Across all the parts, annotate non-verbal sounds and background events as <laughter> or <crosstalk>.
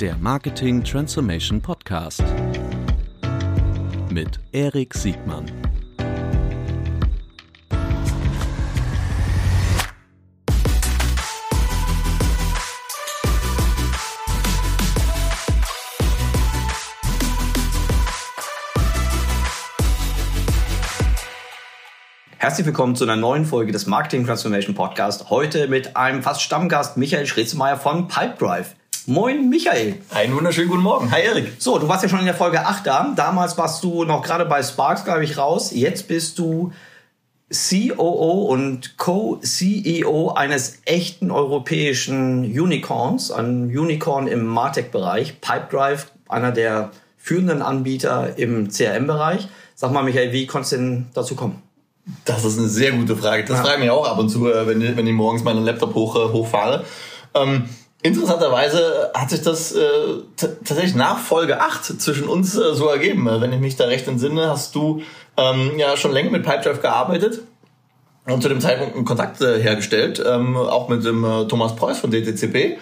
der Marketing Transformation Podcast mit Erik Siegmann. Herzlich willkommen zu einer neuen Folge des Marketing Transformation Podcast. Heute mit einem fast Stammgast Michael Schretzmeier von Pipedrive. Moin Michael. Einen wunderschönen guten Morgen. Hi Erik. So, du warst ja schon in der Folge 8 da. Damals warst du noch gerade bei Sparks, glaube ich, raus. Jetzt bist du COO und Co-CEO eines echten europäischen Unicorns, ein Unicorn im Martech-Bereich. Pipedrive, einer der führenden Anbieter im CRM-Bereich. Sag mal, Michael, wie konntest du denn dazu kommen? Das ist eine sehr gute Frage. Das ja. frage ich mich auch ab und zu, äh, wenn, ich, wenn ich morgens meinen Laptop hoch, äh, hochfahre. Ähm, interessanterweise hat sich das äh, tatsächlich nach Folge 8 zwischen uns äh, so ergeben. Wenn ich mich da recht entsinne, hast du ähm, ja schon länger mit Pipedrive gearbeitet und zu dem Zeitpunkt einen Kontakt äh, hergestellt, ähm, auch mit dem äh, Thomas Preuß von DTCP.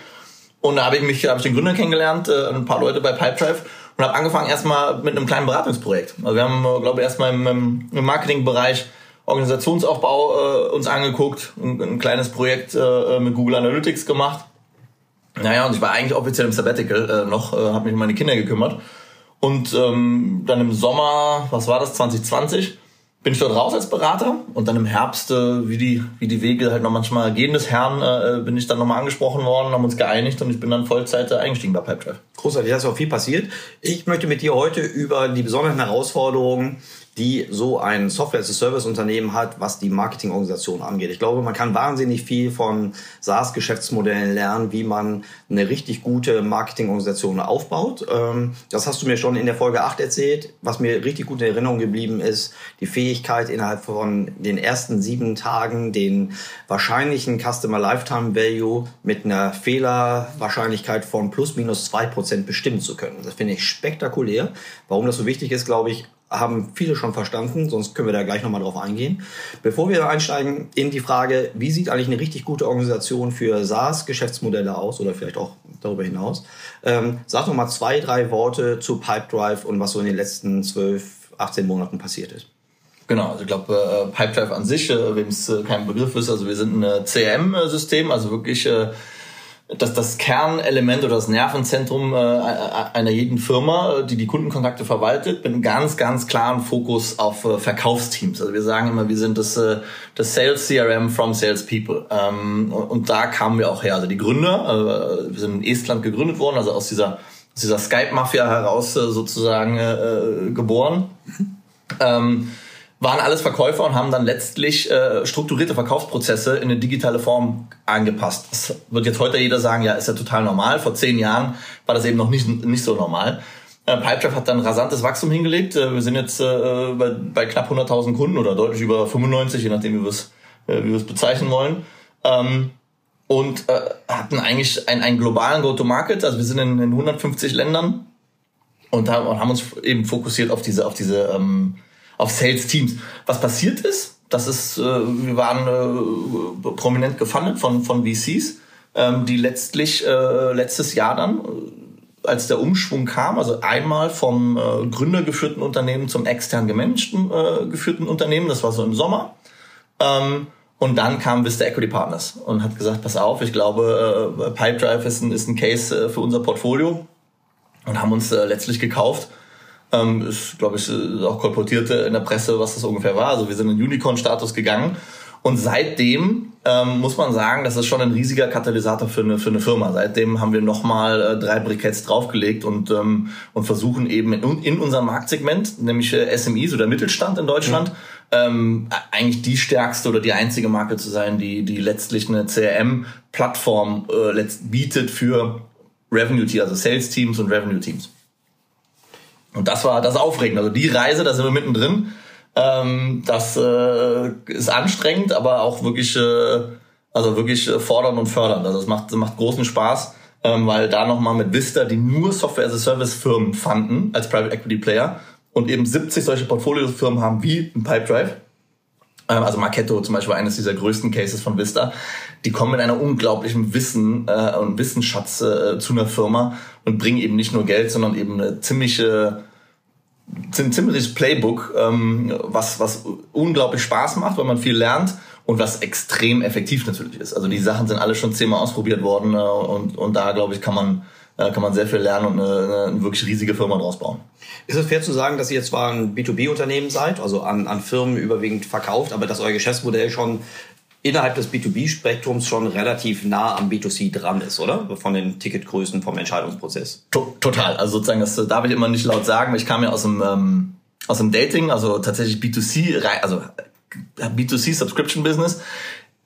Und da habe ich mich, habe ich den Gründer kennengelernt, äh, ein paar Leute bei Pipedrive und habe angefangen erstmal mit einem kleinen Beratungsprojekt. Also wir haben, glaube ich, erstmal im, im Marketingbereich Organisationsaufbau äh, uns angeguckt, ein, ein kleines Projekt äh, mit Google Analytics gemacht. Naja, und ich war eigentlich offiziell im Sabbatical äh, noch, äh, habe mich um meine Kinder gekümmert. Und ähm, dann im Sommer, was war das, 2020, bin ich dort raus als Berater und dann im Herbst, äh, wie die wie die Wege halt noch manchmal gehen des Herrn, äh, bin ich dann nochmal angesprochen worden, haben uns geeinigt und ich bin dann Vollzeit äh, eingestiegen bei Pipedrive. Großartig, da ist auch viel passiert. Ich möchte mit dir heute über die besonderen Herausforderungen die so ein Software-as-a-Service-Unternehmen hat, was die Marketingorganisation angeht. Ich glaube, man kann wahnsinnig viel von SaaS-Geschäftsmodellen lernen, wie man eine richtig gute Marketingorganisation aufbaut. Ähm, das hast du mir schon in der Folge 8 erzählt. Was mir richtig gut in Erinnerung geblieben ist, die Fähigkeit innerhalb von den ersten sieben Tagen den wahrscheinlichen Customer Lifetime Value mit einer Fehlerwahrscheinlichkeit von plus minus zwei Prozent bestimmen zu können. Das finde ich spektakulär. Warum das so wichtig ist, glaube ich, haben viele schon verstanden, sonst können wir da gleich nochmal drauf eingehen. Bevor wir einsteigen in die Frage, wie sieht eigentlich eine richtig gute Organisation für SaaS-Geschäftsmodelle aus oder vielleicht auch darüber hinaus, ähm, sag noch mal zwei, drei Worte zu Pipedrive und was so in den letzten 12, 18 Monaten passiert ist. Genau, also ich glaube, äh, Pipedrive an sich, äh, wem es äh, kein Begriff ist, also wir sind ein CRM-System, also wirklich äh, dass das Kernelement oder das Nervenzentrum äh, einer jeden Firma, die die Kundenkontakte verwaltet, mit einem ganz, ganz klaren Fokus auf äh, Verkaufsteams. Also wir sagen immer, wir sind das, äh, das Sales CRM from Salespeople. Ähm, und da kamen wir auch her. Also die Gründer, äh, wir sind in Estland gegründet worden, also aus dieser, aus dieser Skype-Mafia heraus äh, sozusagen äh, geboren. Mhm. Ähm, waren alles Verkäufer und haben dann letztlich äh, strukturierte Verkaufsprozesse in eine digitale Form angepasst. Das wird jetzt heute jeder sagen, ja, ist ja total normal. Vor zehn Jahren war das eben noch nicht, nicht so normal. Äh, Pipedrive hat dann rasantes Wachstum hingelegt. Äh, wir sind jetzt äh, bei, bei knapp 100.000 Kunden oder deutlich über 95, je nachdem, wie wir es äh, bezeichnen wollen. Ähm, und äh, hatten eigentlich einen, einen globalen Go-to-Market. Also wir sind in, in 150 Ländern und haben, und haben uns eben fokussiert auf diese, auf diese ähm, auf Sales Teams. Was passiert ist, das ist, äh, wir waren äh, prominent gefunden von, von VCs, ähm, die letztlich äh, letztes Jahr dann, äh, als der Umschwung kam, also einmal vom äh, gründergeführten Unternehmen zum extern gemanagten äh, geführten Unternehmen, das war so im Sommer. Ähm, und dann kam Vista Equity Partners und hat gesagt, pass auf, ich glaube, äh, Pipedrive ist ein, ist ein Case äh, für unser Portfolio und haben uns äh, letztlich gekauft ähm, ist, glaube ich, auch kolportiert in der Presse, was das ungefähr war. Also wir sind in Unicorn-Status gegangen. Und seitdem ähm, muss man sagen, das ist schon ein riesiger Katalysator für eine, für eine Firma. Seitdem haben wir nochmal äh, drei Briketts draufgelegt und, ähm, und versuchen eben in, in unserem Marktsegment, nämlich äh, SMIs oder Mittelstand in Deutschland, mhm. ähm, eigentlich die stärkste oder die einzige Marke zu sein, die, die letztlich eine CRM-Plattform äh, bietet für Revenue-Teams, also Sales-Teams und Revenue-Teams. Und das war das Aufregende. Also die Reise, da sind wir mittendrin. Ähm, das äh, ist anstrengend, aber auch wirklich, äh, also wirklich äh, fordernd und fördernd. Also es macht, macht großen Spaß, ähm, weil da nochmal mit Vista, die nur Software as a Service Firmen fanden als Private Equity Player und eben 70 solche Portfoliofirmen haben wie ein Pipedrive, also Marketo zum Beispiel eines dieser größten Cases von Vista, die kommen mit einer unglaublichen Wissen äh, und Wissensschatz äh, zu einer Firma und bringen eben nicht nur Geld, sondern eben eine ziemliche ein ziemliches Playbook, ähm, was, was unglaublich Spaß macht, weil man viel lernt und was extrem effektiv natürlich ist. Also die Sachen sind alle schon zehnmal ausprobiert worden äh, und, und da, glaube ich, kann man, äh, kann man sehr viel lernen und eine, eine wirklich riesige Firma draus bauen. Ist es fair zu sagen, dass ihr zwar ein B2B-Unternehmen seid, also an, an Firmen überwiegend verkauft, aber dass euer Geschäftsmodell schon innerhalb des B2B-Spektrums schon relativ nah am B2C dran ist, oder? Von den Ticketgrößen, vom Entscheidungsprozess. Total. Also sozusagen, das darf ich immer nicht laut sagen. Ich kam ja aus dem, ähm, aus dem Dating, also tatsächlich B2C, also B2C Subscription Business.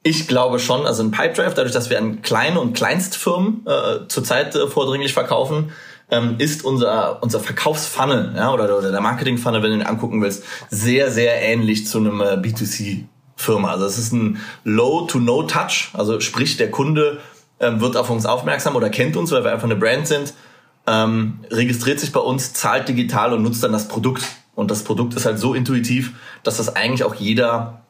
Ich glaube schon, also ein Pipedrive, dadurch, dass wir an kleine und Kleinstfirmen äh, zurzeit äh, vordringlich verkaufen, ähm, ist unser, unser Verkaufsfunnel ja, oder, oder der Marketingfunnel, wenn du ihn angucken willst, sehr, sehr ähnlich zu einem äh, B2C Firma. Also es ist ein Low-to-No-Touch, also sprich der Kunde ähm, wird auf uns aufmerksam oder kennt uns, weil wir einfach eine Brand sind, ähm, registriert sich bei uns, zahlt digital und nutzt dann das Produkt. Und das Produkt ist halt so intuitiv, dass das eigentlich auch jeder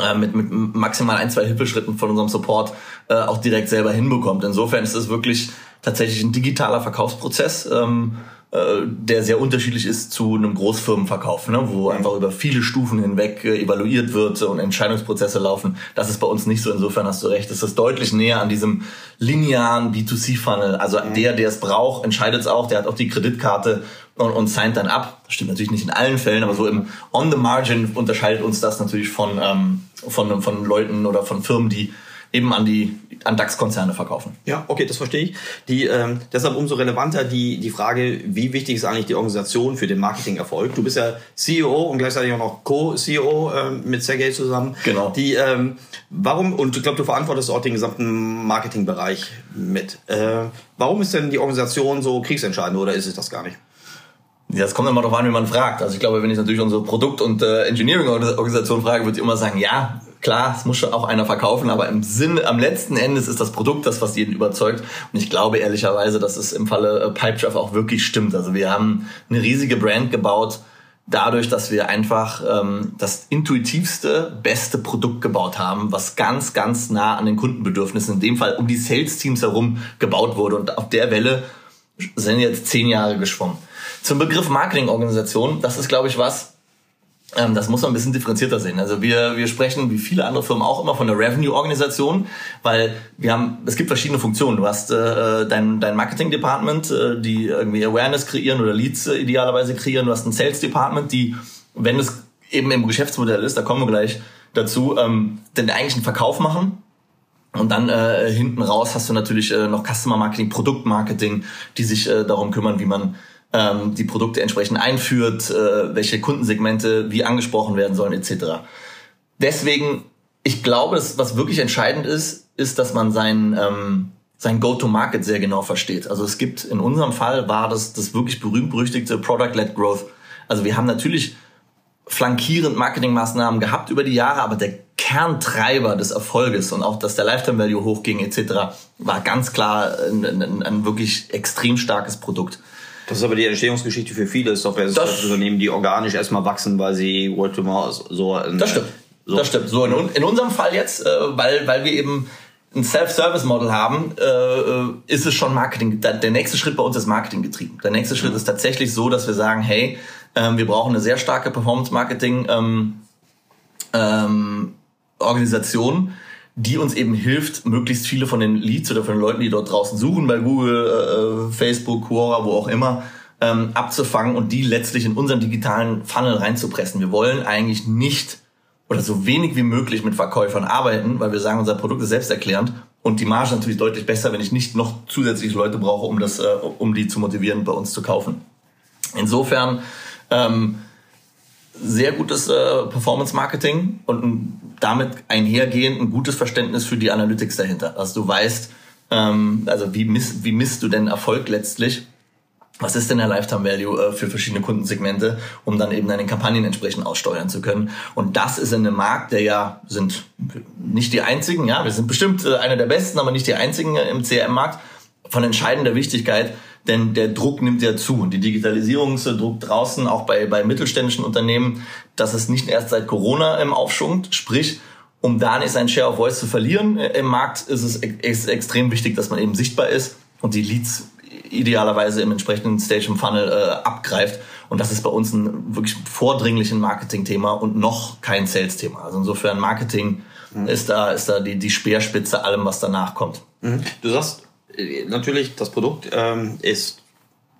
äh, mit, mit maximal ein, zwei Hilfeschritten von unserem Support äh, auch direkt selber hinbekommt. Insofern ist es wirklich tatsächlich ein digitaler Verkaufsprozess. Ähm, äh, der sehr unterschiedlich ist zu einem Großfirmenverkauf, ne, wo einfach über viele Stufen hinweg äh, evaluiert wird und Entscheidungsprozesse laufen. Das ist bei uns nicht so. Insofern hast du recht. Das ist deutlich näher an diesem linearen B2C-Funnel. Also der, der es braucht, entscheidet es auch. Der hat auch die Kreditkarte und, und signed dann ab. Das stimmt natürlich nicht in allen Fällen, aber so im On the Margin unterscheidet uns das natürlich von, ähm, von, von Leuten oder von Firmen, die eben an die an DAX-Konzerne verkaufen. Ja, okay, das verstehe ich. Die, ähm, deshalb umso relevanter die, die Frage, wie wichtig ist eigentlich die Organisation für den Marketingerfolg? Du bist ja CEO und gleichzeitig auch noch Co-CEO äh, mit Sergey zusammen. Genau. Die, ähm, warum, und ich glaube, du verantwortest auch den gesamten Marketingbereich mit. Äh, warum ist denn die Organisation so kriegsentscheidend oder ist es das gar nicht? Ja, das kommt immer darauf an, wie man fragt. Also ich glaube, wenn ich natürlich unsere Produkt- und äh, Engineering-Organisation frage, würde ich immer sagen, ja, Klar, es muss schon auch einer verkaufen, aber im Sinne, am letzten Endes ist das Produkt das, was jeden überzeugt. Und ich glaube ehrlicherweise, dass es im Falle äh, Pipedrive auch wirklich stimmt. Also wir haben eine riesige Brand gebaut, dadurch, dass wir einfach ähm, das intuitivste, beste Produkt gebaut haben, was ganz, ganz nah an den Kundenbedürfnissen, in dem Fall um die Sales-Teams herum gebaut wurde. Und auf der Welle sind jetzt zehn Jahre geschwommen. Zum Begriff Marketingorganisation, das ist, glaube ich, was, das muss man ein bisschen differenzierter sehen. Also wir, wir sprechen, wie viele andere Firmen auch immer, von der Revenue-Organisation, weil wir haben, es gibt verschiedene Funktionen. Du hast äh, dein, dein Marketing-Department, äh, die irgendwie Awareness kreieren oder Leads äh, idealerweise kreieren. Du hast ein Sales-Department, die, wenn es eben im Geschäftsmodell ist, da kommen wir gleich dazu, ähm, den eigentlichen Verkauf machen. Und dann äh, hinten raus hast du natürlich äh, noch Customer Marketing, Produktmarketing, die sich äh, darum kümmern, wie man ähm, die Produkte entsprechend einführt, äh, welche Kundensegmente wie angesprochen werden sollen etc. Deswegen, ich glaube, dass, was wirklich entscheidend ist, ist, dass man sein, ähm, sein Go-to-Market sehr genau versteht. Also es gibt, in unserem Fall war das das wirklich berühmt-berüchtigte Product-led Growth. Also wir haben natürlich flankierend Marketingmaßnahmen gehabt über die Jahre, aber der Kerntreiber des Erfolges und auch, dass der Lifetime Value hochging etc., war ganz klar ein, ein, ein wirklich extrem starkes Produkt. Das ist aber die Entstehungsgeschichte für viele Software-Unternehmen, die organisch erstmal wachsen, weil sie Word to Mouth so. In, das stimmt. So. Das stimmt. So in, in unserem Fall jetzt, äh, weil weil wir eben ein Self-Service-Model haben, äh, äh, ist es schon Marketing. Der nächste Schritt bei uns ist Marketing getrieben. Der nächste Schritt mhm. ist tatsächlich so, dass wir sagen, hey, ähm, wir brauchen eine sehr starke Performance-Marketing ähm, ähm, Organisation, die uns eben hilft, möglichst viele von den Leads oder von den Leuten, die dort draußen suchen, bei Google, äh, Facebook, Quora, wo auch immer, ähm, abzufangen und die letztlich in unseren digitalen Funnel reinzupressen. Wir wollen eigentlich nicht oder so wenig wie möglich mit Verkäufern arbeiten, weil wir sagen, unser Produkt ist selbsterklärend und die Marge natürlich deutlich besser, wenn ich nicht noch zusätzliche Leute brauche, um das, äh, um die zu motivieren, bei uns zu kaufen. Insofern ähm, sehr gutes äh, Performance Marketing und damit einhergehend ein gutes Verständnis für die Analytics dahinter. Also du weißt, ähm, also wie, miss, wie misst du denn Erfolg letztlich? Was ist denn der Lifetime Value äh, für verschiedene Kundensegmente, um dann eben deine Kampagnen entsprechend aussteuern zu können? Und das ist in einem Markt, der ja sind nicht die einzigen, ja, wir sind bestimmt äh, einer der besten, aber nicht die einzigen im CRM-Markt. von entscheidender Wichtigkeit, denn der Druck nimmt ja zu. Und die Digitalisierungsdruck draußen, auch bei, bei mittelständischen Unternehmen, das ist nicht erst seit Corona im Aufschwung. Sprich, um da nicht sein Share of Voice zu verlieren äh, im Markt, ist es ex extrem wichtig, dass man eben sichtbar ist und die Leads idealerweise im entsprechenden Stage im Funnel äh, abgreift. Und das ist bei uns ein wirklich vordringlichen Marketing-Thema und noch kein Sales-Thema. Also insofern Marketing mhm. ist da, ist da die, die Speerspitze allem, was danach kommt. Mhm. Du sagst, natürlich, das Produkt ähm, ist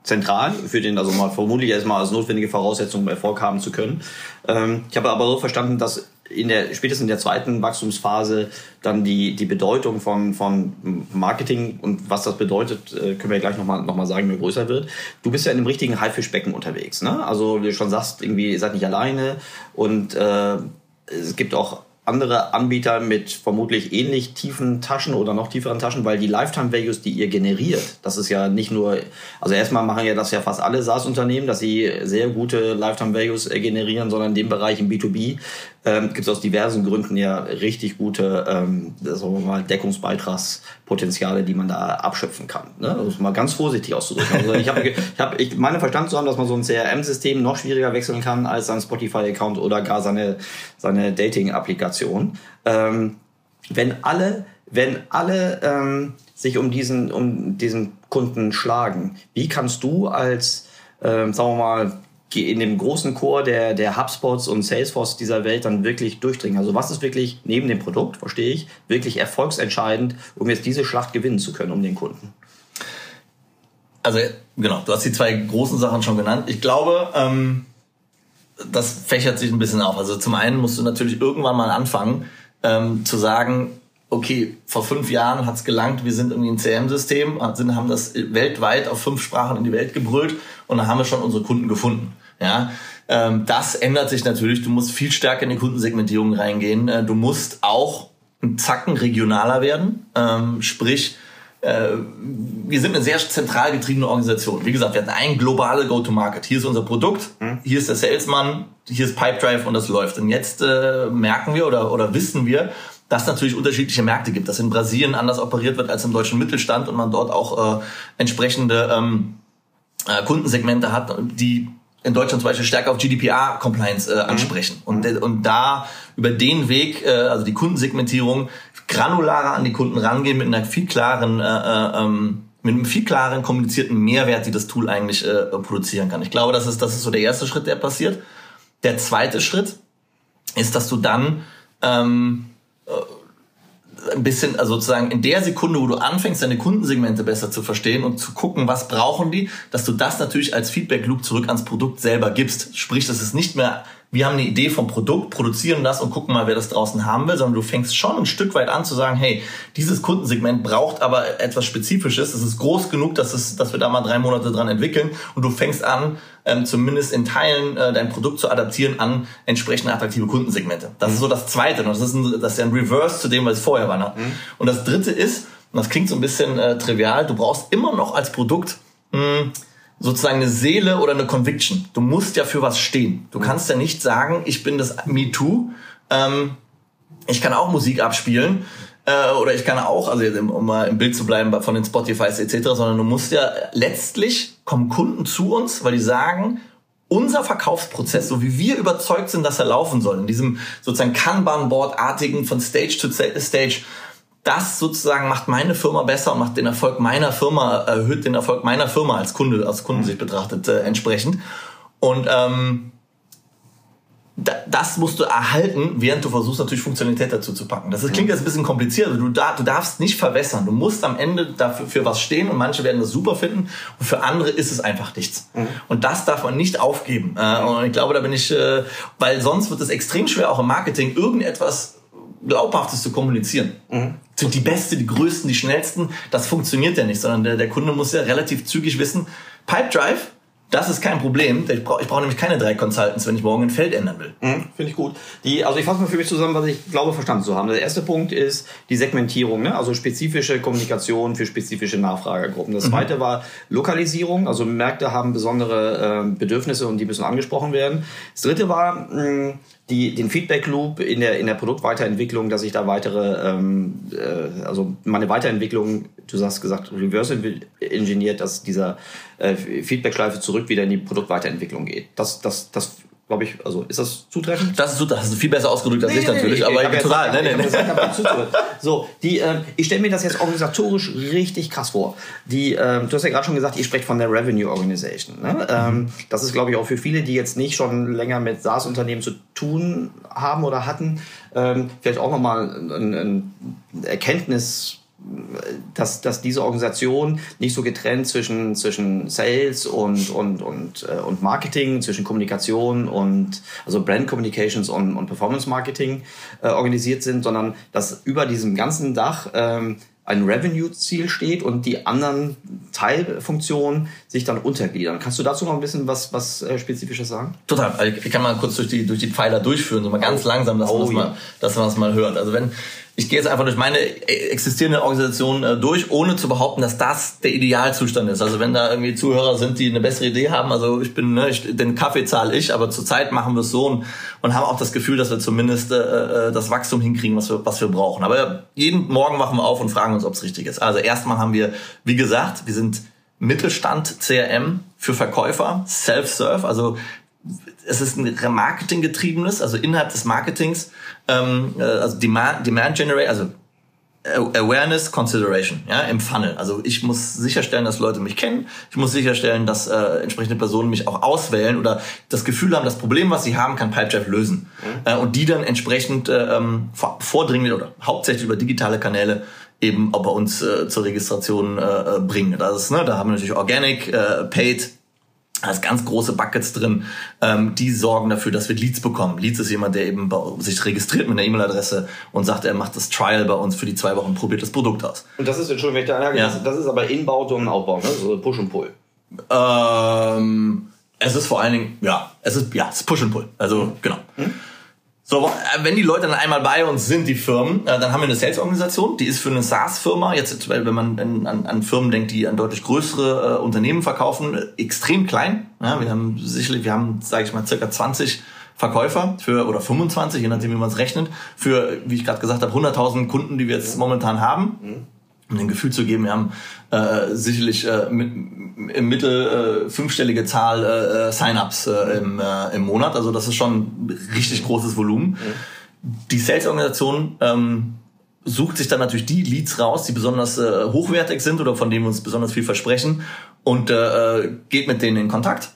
zentral für den, also mal vermutlich erstmal als notwendige Voraussetzung, um Erfolg haben zu können. Ähm, ich habe aber so verstanden, dass in der, spätestens in der zweiten Wachstumsphase dann die, die Bedeutung von, von Marketing und was das bedeutet, äh, können wir gleich nochmal noch mal sagen, wie größer wird. Du bist ja in dem richtigen Haifischbecken unterwegs. Ne? Also wie du schon sagst, irgendwie ihr seid nicht alleine und äh, es gibt auch andere Anbieter mit vermutlich ähnlich tiefen Taschen oder noch tieferen Taschen, weil die Lifetime Values, die ihr generiert, das ist ja nicht nur, also erstmal machen ja das ja fast alle SaaS-Unternehmen, dass sie sehr gute Lifetime Values äh, generieren, sondern in dem Bereich im B2B ähm, gibt es aus diversen Gründen ja richtig gute ähm, sagen wir mal, Deckungsbeitragspotenziale, die man da abschöpfen kann. Ne? Also mal ganz vorsichtig auszudrücken. Also ich habe ich hab, ich meine verstanden zu haben, dass man so ein CRM-System noch schwieriger wechseln kann als sein Spotify-Account oder gar seine, seine Dating-Applikation. Ähm, wenn alle, wenn alle ähm, sich um diesen, um diesen Kunden schlagen, wie kannst du als, ähm, sagen wir mal, in dem großen Chor der, der HubSpots und Salesforce dieser Welt dann wirklich durchdringen? Also was ist wirklich neben dem Produkt, verstehe ich, wirklich erfolgsentscheidend, um jetzt diese Schlacht gewinnen zu können um den Kunden? Also genau, du hast die zwei großen Sachen schon genannt. Ich glaube, ähm, das fächert sich ein bisschen auf. Also zum einen musst du natürlich irgendwann mal anfangen ähm, zu sagen, okay, vor fünf Jahren hat's gelangt, wir sind irgendwie ein CM-System, haben das weltweit auf fünf Sprachen in die Welt gebrüllt und dann haben wir schon unsere Kunden gefunden. Ja, ähm, das ändert sich natürlich. Du musst viel stärker in die Kundensegmentierung reingehen. Äh, du musst auch einen Zacken regionaler werden. Ähm, sprich, wir sind eine sehr zentral getriebene Organisation. Wie gesagt, wir hatten ein globale Go-to-Market. Hier ist unser Produkt, mhm. hier ist der Salesman, hier ist Pipedrive und das läuft. Und jetzt äh, merken wir oder, oder wissen wir, dass es natürlich unterschiedliche Märkte gibt, dass in Brasilien anders operiert wird als im deutschen Mittelstand und man dort auch äh, entsprechende ähm, äh, Kundensegmente hat, die in Deutschland zum Beispiel stärker auf GDPR-Compliance äh, mhm. ansprechen. Mhm. Und, und da über den Weg, äh, also die Kundensegmentierung, granularer an die Kunden rangehen mit einer viel klaren, äh, äh, ähm, mit einem viel klaren kommunizierten Mehrwert, die das Tool eigentlich äh, produzieren kann. Ich glaube, das ist, das ist so der erste Schritt, der passiert. Der zweite Schritt ist, dass du dann ähm, äh, ein bisschen, also sozusagen in der Sekunde, wo du anfängst, deine Kundensegmente besser zu verstehen und zu gucken, was brauchen die, dass du das natürlich als Feedback Loop zurück ans Produkt selber gibst. Sprich, das ist nicht mehr wir haben eine Idee vom Produkt, produzieren das und gucken mal, wer das draußen haben will, sondern du fängst schon ein Stück weit an zu sagen, hey, dieses Kundensegment braucht aber etwas Spezifisches. Es ist groß genug, dass, es, dass wir da mal drei Monate dran entwickeln und du fängst an, ähm, zumindest in Teilen äh, dein Produkt zu adaptieren an entsprechend attraktive Kundensegmente. Das mhm. ist so das Zweite. Und das ist, ein, das ist ja ein Reverse zu dem, was es vorher war. Ne? Mhm. Und das Dritte ist, und das klingt so ein bisschen äh, trivial, du brauchst immer noch als Produkt mh, sozusagen eine Seele oder eine Conviction. Du musst ja für was stehen. Du mhm. kannst ja nicht sagen, ich bin das Me Too. Ähm, ich kann auch Musik abspielen äh, oder ich kann auch, also um mal im Bild zu bleiben von den Spotifys etc., sondern du musst ja letztlich kommen Kunden zu uns, weil die sagen, unser Verkaufsprozess, so wie wir überzeugt sind, dass er laufen soll, in diesem sozusagen Kanban-Board-artigen von Stage to Stage, das sozusagen macht meine Firma besser und macht den Erfolg meiner Firma, erhöht den Erfolg meiner Firma als Kunde, als Kundensicht betrachtet äh, entsprechend. Und ähm, das musst du erhalten, während du versuchst natürlich Funktionalität dazu zu packen. Das ist, klingt jetzt ein bisschen kompliziert, du, da, du darfst nicht verwässern. Du musst am Ende dafür für was stehen und manche werden das super finden und für andere ist es einfach nichts. Mhm. Und das darf man nicht aufgeben. Äh, und ich glaube, da bin ich, äh, weil sonst wird es extrem schwer, auch im Marketing irgendetwas Glaubhaftes zu kommunizieren. Mhm. Die Beste, die Größten, die Schnellsten, das funktioniert ja nicht, sondern der, der Kunde muss ja relativ zügig wissen, Pipedrive, das ist kein Problem. Ich brauche ich brauch nämlich keine drei Consultants, wenn ich morgen ein Feld ändern will. Mhm, Finde ich gut. Die, also ich fasse mal für mich zusammen, was ich glaube verstanden zu haben. Der erste Punkt ist die Segmentierung, ne? also spezifische Kommunikation für spezifische Nachfragergruppen. Das mhm. zweite war Lokalisierung, also Märkte haben besondere äh, Bedürfnisse und die müssen angesprochen werden. Das dritte war mh, die, den Feedback Loop in der, in der Produktweiterentwicklung, dass ich da weitere, ähm, äh, also meine Weiterentwicklung, du hast gesagt, reverse engineert, dass dieser äh, Feedback-Schleife zurück wieder in die Produktweiterentwicklung geht. Das, das, das glaube ich, also ist das zutreffend? Das ist, das hast du viel besser ausgedrückt als nee, ich nee, natürlich, nee, aber ich total. Gesagt, nee. so, die, äh, ich stelle mir das jetzt organisatorisch richtig krass vor. Die, äh, du hast ja gerade schon gesagt, ihr sprecht von der Revenue Organization. Ne? Ähm, das ist, glaube ich, auch für viele, die jetzt nicht schon länger mit SaaS-Unternehmen zu tun haben oder hatten, ähm, vielleicht auch nochmal ein, ein Erkenntnis dass, dass diese Organisation nicht so getrennt zwischen, zwischen Sales und, und, und, äh, und Marketing, zwischen Kommunikation und also Brand Communications und, und Performance Marketing äh, organisiert sind, sondern dass über diesem ganzen Dach ähm, ein Revenue-Ziel steht und die anderen Teilfunktionen sich dann untergliedern. Kannst du dazu noch ein bisschen was, was äh, Spezifisches sagen? Total. Also ich kann mal kurz durch die, durch die Pfeiler durchführen, so mal ganz oh. langsam, dass, oh, man, das mal, dass man das mal hört. Also wenn, ich gehe jetzt einfach durch meine existierende Organisation äh, durch, ohne zu behaupten, dass das der Idealzustand ist. Also wenn da irgendwie Zuhörer sind, die eine bessere Idee haben, also ich bin, ne, ich, den Kaffee zahle ich, aber zurzeit machen wir es so und, und haben auch das Gefühl, dass wir zumindest äh, äh, das Wachstum hinkriegen, was wir, was wir brauchen. Aber jeden Morgen wachen wir auf und fragen uns, ob es richtig ist. Also erstmal haben wir, wie gesagt, wir sind Mittelstand CRM für Verkäufer, Self-Serve, also es ist ein Marketing-getriebenes, also innerhalb des Marketings, ähm, äh, also Demand, Demand Generate, also Awareness, Consideration, ja, im Funnel. Also ich muss sicherstellen, dass Leute mich kennen. Ich muss sicherstellen, dass äh, entsprechende Personen mich auch auswählen oder das Gefühl haben, das Problem, was sie haben, kann Pipedrive lösen. Mhm. Äh, und die dann entsprechend äh, ähm, vordringlich oder hauptsächlich über digitale Kanäle eben auch bei uns äh, zur Registration äh, äh bringen. Das ist, ne, da haben wir natürlich Organic, äh, Paid, da ist ganz große Buckets drin, ähm, die sorgen dafür, dass wir Leads bekommen. Leads ist jemand, der eben sich registriert mit einer E-Mail-Adresse und sagt, er macht das Trial bei uns für die zwei Wochen, probiert das Produkt aus. Und das ist, Entschuldigung, wenn ich da anlage, ja. das, das, ist aber Inbau und Aufbau, ne? so Push und Pull. Ähm, es ist vor allen Dingen, ja, es ist, ja, es ist Push und Pull. Also, mhm. genau. Mhm. So, äh, wenn die Leute dann einmal bei uns sind, die Firmen, äh, dann haben wir eine Sales-Organisation, die ist für eine SaaS-Firma, jetzt wenn man an, an, Firmen denkt, die an deutlich größere äh, Unternehmen verkaufen, extrem klein. Ja, wir haben sicherlich, wir haben, sage ich mal, circa 20 Verkäufer für oder 25, je nachdem, wie man es rechnet, für, wie ich gerade gesagt habe, 100.000 Kunden, die wir jetzt momentan haben. Mhm um ein Gefühl zu geben, wir haben äh, sicherlich äh, mit, im Mittel äh, fünfstellige Zahl äh, äh, Sign-ups äh, im, äh, im Monat. Also das ist schon ein richtig großes Volumen. Mhm. Die Sales-Organisation ähm, sucht sich dann natürlich die Leads raus, die besonders äh, hochwertig sind oder von denen wir uns besonders viel versprechen und äh, geht mit denen in Kontakt,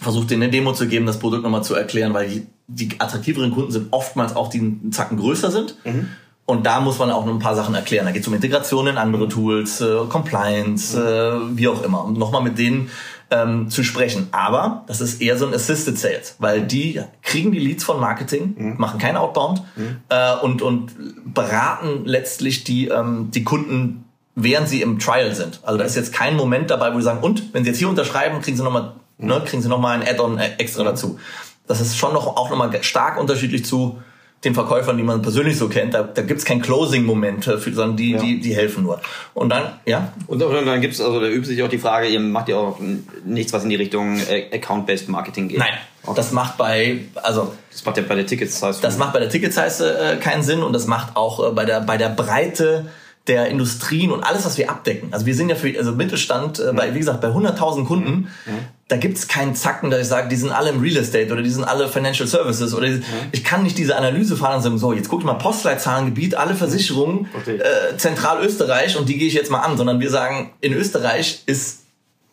versucht denen eine Demo zu geben, das Produkt nochmal zu erklären, weil die, die attraktiveren Kunden sind oftmals auch die einen Zacken größer sind. Mhm und da muss man auch noch ein paar Sachen erklären. Da geht es um Integration in andere Tools, äh, Compliance, äh, wie auch immer. Um nochmal mit denen ähm, zu sprechen. Aber das ist eher so ein Assisted Sales, weil die kriegen die Leads von Marketing, mhm. machen kein Outbound mhm. äh, und, und beraten letztlich die, ähm, die Kunden, während sie im Trial sind. Also da ist jetzt kein Moment dabei, wo sie sagen, und wenn sie jetzt hier unterschreiben, kriegen sie nochmal mhm. ne, kriegen sie noch mal ein Add-on äh, extra mhm. dazu. Das ist schon noch auch nochmal stark unterschiedlich zu den Verkäufern, die man persönlich so kennt, da, da gibt's kein Closing-Moment, sondern die, ja. die, die helfen nur. Und dann, ja? Und, und dann gibt's also da übt sich auch die Frage, ihr macht ja auch nichts, was in die Richtung äh, Account-Based Marketing geht. Nein. Okay. Das macht bei, also. Das macht ja bei der Ticket-Size. Das macht bei der Ticket-Size äh, keinen Sinn und das macht auch äh, bei der, bei der Breite der Industrien und alles, was wir abdecken. Also wir sind ja für also Mittelstand äh, bei, wie gesagt, bei 100.000 Kunden. Mhm. Da gibt's keinen Zacken, dass ich sage, die sind alle im Real Estate oder die sind alle Financial Services oder mhm. ich kann nicht diese Analyse fahren und sagen, so, jetzt guck ich mal Postleitzahlengebiet, alle Versicherungen, okay. äh, Zentralösterreich und die gehe ich jetzt mal an, sondern wir sagen, in Österreich ist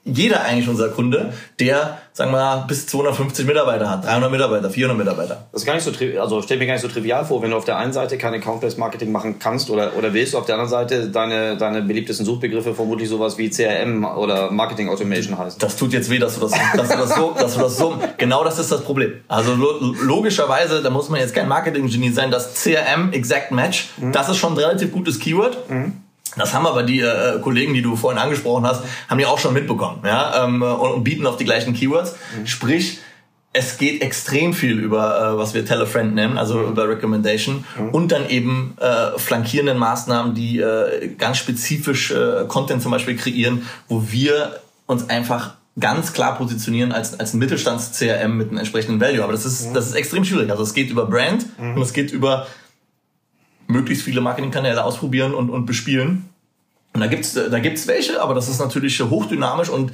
jeder eigentlich unser Kunde, der, sagen wir mal, bis 250 Mitarbeiter hat, 300 Mitarbeiter, 400 Mitarbeiter. Das ist gar nicht so, also stell mir gar nicht so trivial vor, wenn du auf der einen Seite kein Account-Based Marketing machen kannst oder, oder willst, du auf der anderen Seite deine, deine beliebtesten Suchbegriffe vermutlich sowas wie CRM oder Marketing Automation heißen. Das tut jetzt weh, dass du das, dass du das so, dass du das so, genau das ist das Problem. Also logischerweise, da muss man jetzt kein Marketing-Genie sein, das CRM Exact Match, mhm. das ist schon ein relativ gutes Keyword. Mhm das haben aber die äh, Kollegen, die du vorhin angesprochen hast, haben die auch schon mitbekommen, ja, ähm, und, und, bieten auf die gleichen Keywords. Mhm. Sprich, es geht extrem viel über, äh, was wir Telefriend nennen, also mhm. über Recommendation mhm. und dann eben äh, flankierenden Maßnahmen, die äh, ganz spezifisch äh, Content zum Beispiel kreieren, wo wir uns einfach ganz klar positionieren als, als Mittelstands-CRM mit einem entsprechenden Value. Aber das ist, mhm. das ist extrem schwierig. Also es geht über Brand mhm. und es geht über möglichst viele Marketingkanäle ausprobieren und, und bespielen. Und da gibt's da gibt's welche, aber das ist natürlich hochdynamisch und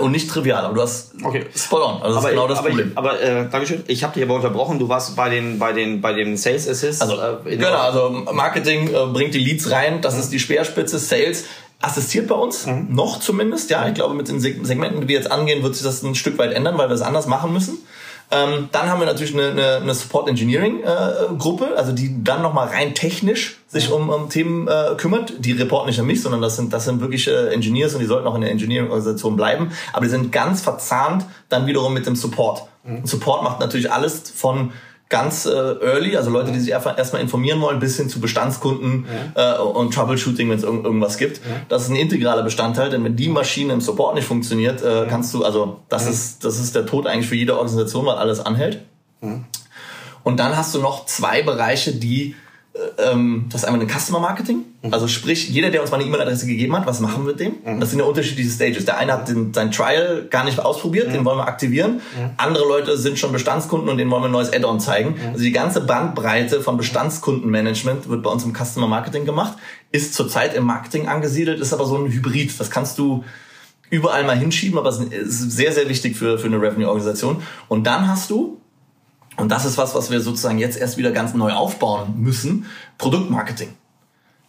und nicht trivial, aber du hast okay. spot on. Also das aber, ist genau das aber Problem. Ich, aber äh, Dankeschön. Ich habe dich aber unterbrochen. Du warst bei den bei den bei den Sales Assists. Also äh, genau, also Marketing äh, bringt die Leads rein. Das mhm. ist die Speerspitze. Sales assistiert bei uns, mhm. noch zumindest. Ja, ich glaube, mit den Segmenten, die wir jetzt angehen, wird sich das ein Stück weit ändern, weil wir es anders machen müssen. Ähm, dann haben wir natürlich eine, eine, eine Support Engineering äh, Gruppe, also die dann nochmal rein technisch sich um, um Themen äh, kümmert. Die reporten nicht an mich, sondern das sind, das sind wirklich äh, Engineers und die sollten auch in der Engineering-Organisation bleiben. Aber die sind ganz verzahnt dann wiederum mit dem Support. Mhm. Support macht natürlich alles von ganz äh, early, also Leute, die sich einfach erstmal informieren wollen, bis hin zu Bestandskunden ja. äh, und Troubleshooting, wenn es irg irgendwas gibt. Ja. Das ist ein integraler Bestandteil, denn wenn die Maschine im Support nicht funktioniert, äh, ja. kannst du, also das ist das ist der Tod eigentlich für jede Organisation, weil alles anhält. Und dann hast du noch zwei Bereiche, die ähm, das ist einmal ein Customer Marketing. Mhm. Also sprich, jeder, der uns mal eine E-Mail-Adresse gegeben hat, was machen wir mit dem? Mhm. Das sind ja unterschiedliche Stages. Der eine hat den, sein Trial gar nicht ausprobiert, mhm. den wollen wir aktivieren. Mhm. Andere Leute sind schon Bestandskunden und denen wollen wir ein neues Add-on zeigen. Mhm. Also die ganze Bandbreite von Bestandskundenmanagement wird bei uns im Customer Marketing gemacht, ist zurzeit im Marketing angesiedelt, ist aber so ein Hybrid. Das kannst du überall mal hinschieben, aber es ist sehr, sehr wichtig für, für eine Revenue-Organisation. Und dann hast du und das ist was, was wir sozusagen jetzt erst wieder ganz neu aufbauen müssen. Produktmarketing.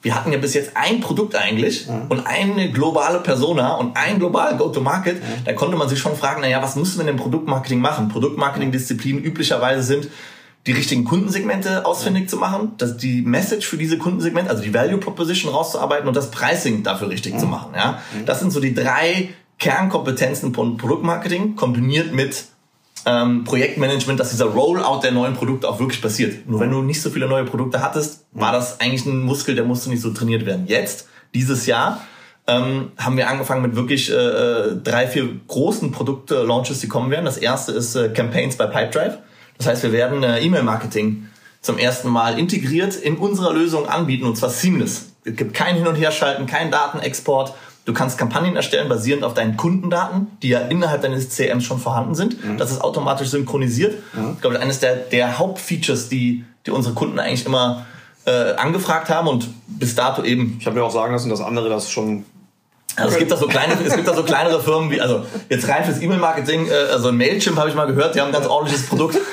Wir hatten ja bis jetzt ein Produkt eigentlich ja. und eine globale Persona und ein global Go-to-Market. Ja. Da konnte man sich schon fragen, naja, was müssen wir denn im Produktmarketing machen? Produktmarketing-Disziplinen üblicherweise sind, die richtigen Kundensegmente ausfindig ja. zu machen, dass die Message für diese Kundensegmente, also die Value Proposition rauszuarbeiten und das Pricing dafür richtig zu machen. Ja? Das sind so die drei Kernkompetenzen von Produktmarketing kombiniert mit ähm, Projektmanagement, dass dieser Rollout der neuen Produkte auch wirklich passiert. Nur wenn du nicht so viele neue Produkte hattest, war das eigentlich ein Muskel, der musste nicht so trainiert werden. Jetzt, dieses Jahr, ähm, haben wir angefangen mit wirklich äh, äh drei, vier großen Produkt-Launches, die kommen werden. Das erste ist äh, Campaigns bei Pipedrive. Das heißt, wir werden äh, E-Mail-Marketing zum ersten Mal integriert in unserer Lösung anbieten und zwar seamless. Es gibt kein Hin- und Herschalten, kein Datenexport, Du kannst Kampagnen erstellen basierend auf deinen Kundendaten, die ja innerhalb deines CMs schon vorhanden sind. Mhm. Das ist automatisch synchronisiert. Mhm. Ich glaube, eines der, der Hauptfeatures, die, die unsere Kunden eigentlich immer äh, angefragt haben und bis dato eben. Ich habe mir auch sagen lassen, dass andere das schon also es gibt da so kleine, es gibt da so kleinere Firmen wie, also jetzt rein fürs E-Mail-Marketing, äh, also Mailchimp habe ich mal gehört, die haben ein ganz ordentliches Produkt. <laughs>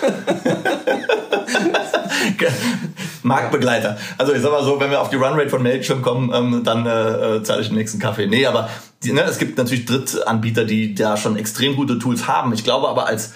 <laughs> Marktbegleiter. Also ich sag mal so, wenn wir auf die Runrate von Mailchimp kommen, ähm, dann äh, äh, zahle ich den nächsten Kaffee. Nee, aber die, ne, es gibt natürlich Drittanbieter, die da schon extrem gute Tools haben. Ich glaube aber als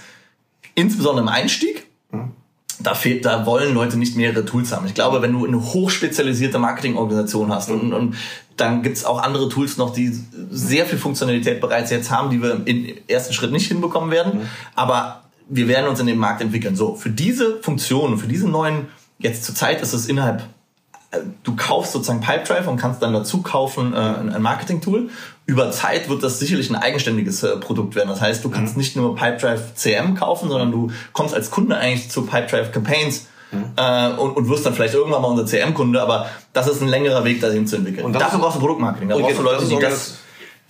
insbesondere im Einstieg, mhm. da fehlt, da wollen Leute nicht mehrere Tools haben. Ich glaube, wenn du eine hochspezialisierte Marketingorganisation hast mhm. und, und dann gibt's auch andere Tools noch, die sehr viel Funktionalität bereits jetzt haben, die wir im ersten Schritt nicht hinbekommen werden. Mhm. Aber wir werden uns in dem Markt entwickeln. So, für diese Funktionen, für diese neuen Jetzt zur Zeit ist es innerhalb, äh, du kaufst sozusagen Pipedrive und kannst dann dazu kaufen äh, ein Marketing-Tool. Über Zeit wird das sicherlich ein eigenständiges äh, Produkt werden. Das heißt, du kannst mhm. nicht nur Pipedrive CM kaufen, sondern du kommst als Kunde eigentlich zu Pipedrive Campaigns Mhm. Äh, und, und wirst dann vielleicht irgendwann mal unser CM-Kunde, aber das ist ein längerer Weg, dahin zu entwickeln. Und dafür brauchst du Produktmarketing. Da brauchst du Leute, die das,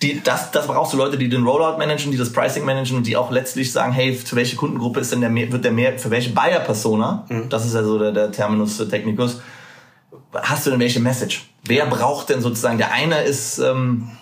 die, das, das brauchst du Leute, die den Rollout managen, die das Pricing managen und die auch letztlich sagen, hey, für welche Kundengruppe ist denn der mehr, wird der mehr, für welche Buyer-Persona, mhm. das ist ja so der, der Terminus technicus, hast du denn welche Message? Wer braucht denn sozusagen, der eine ist ähm,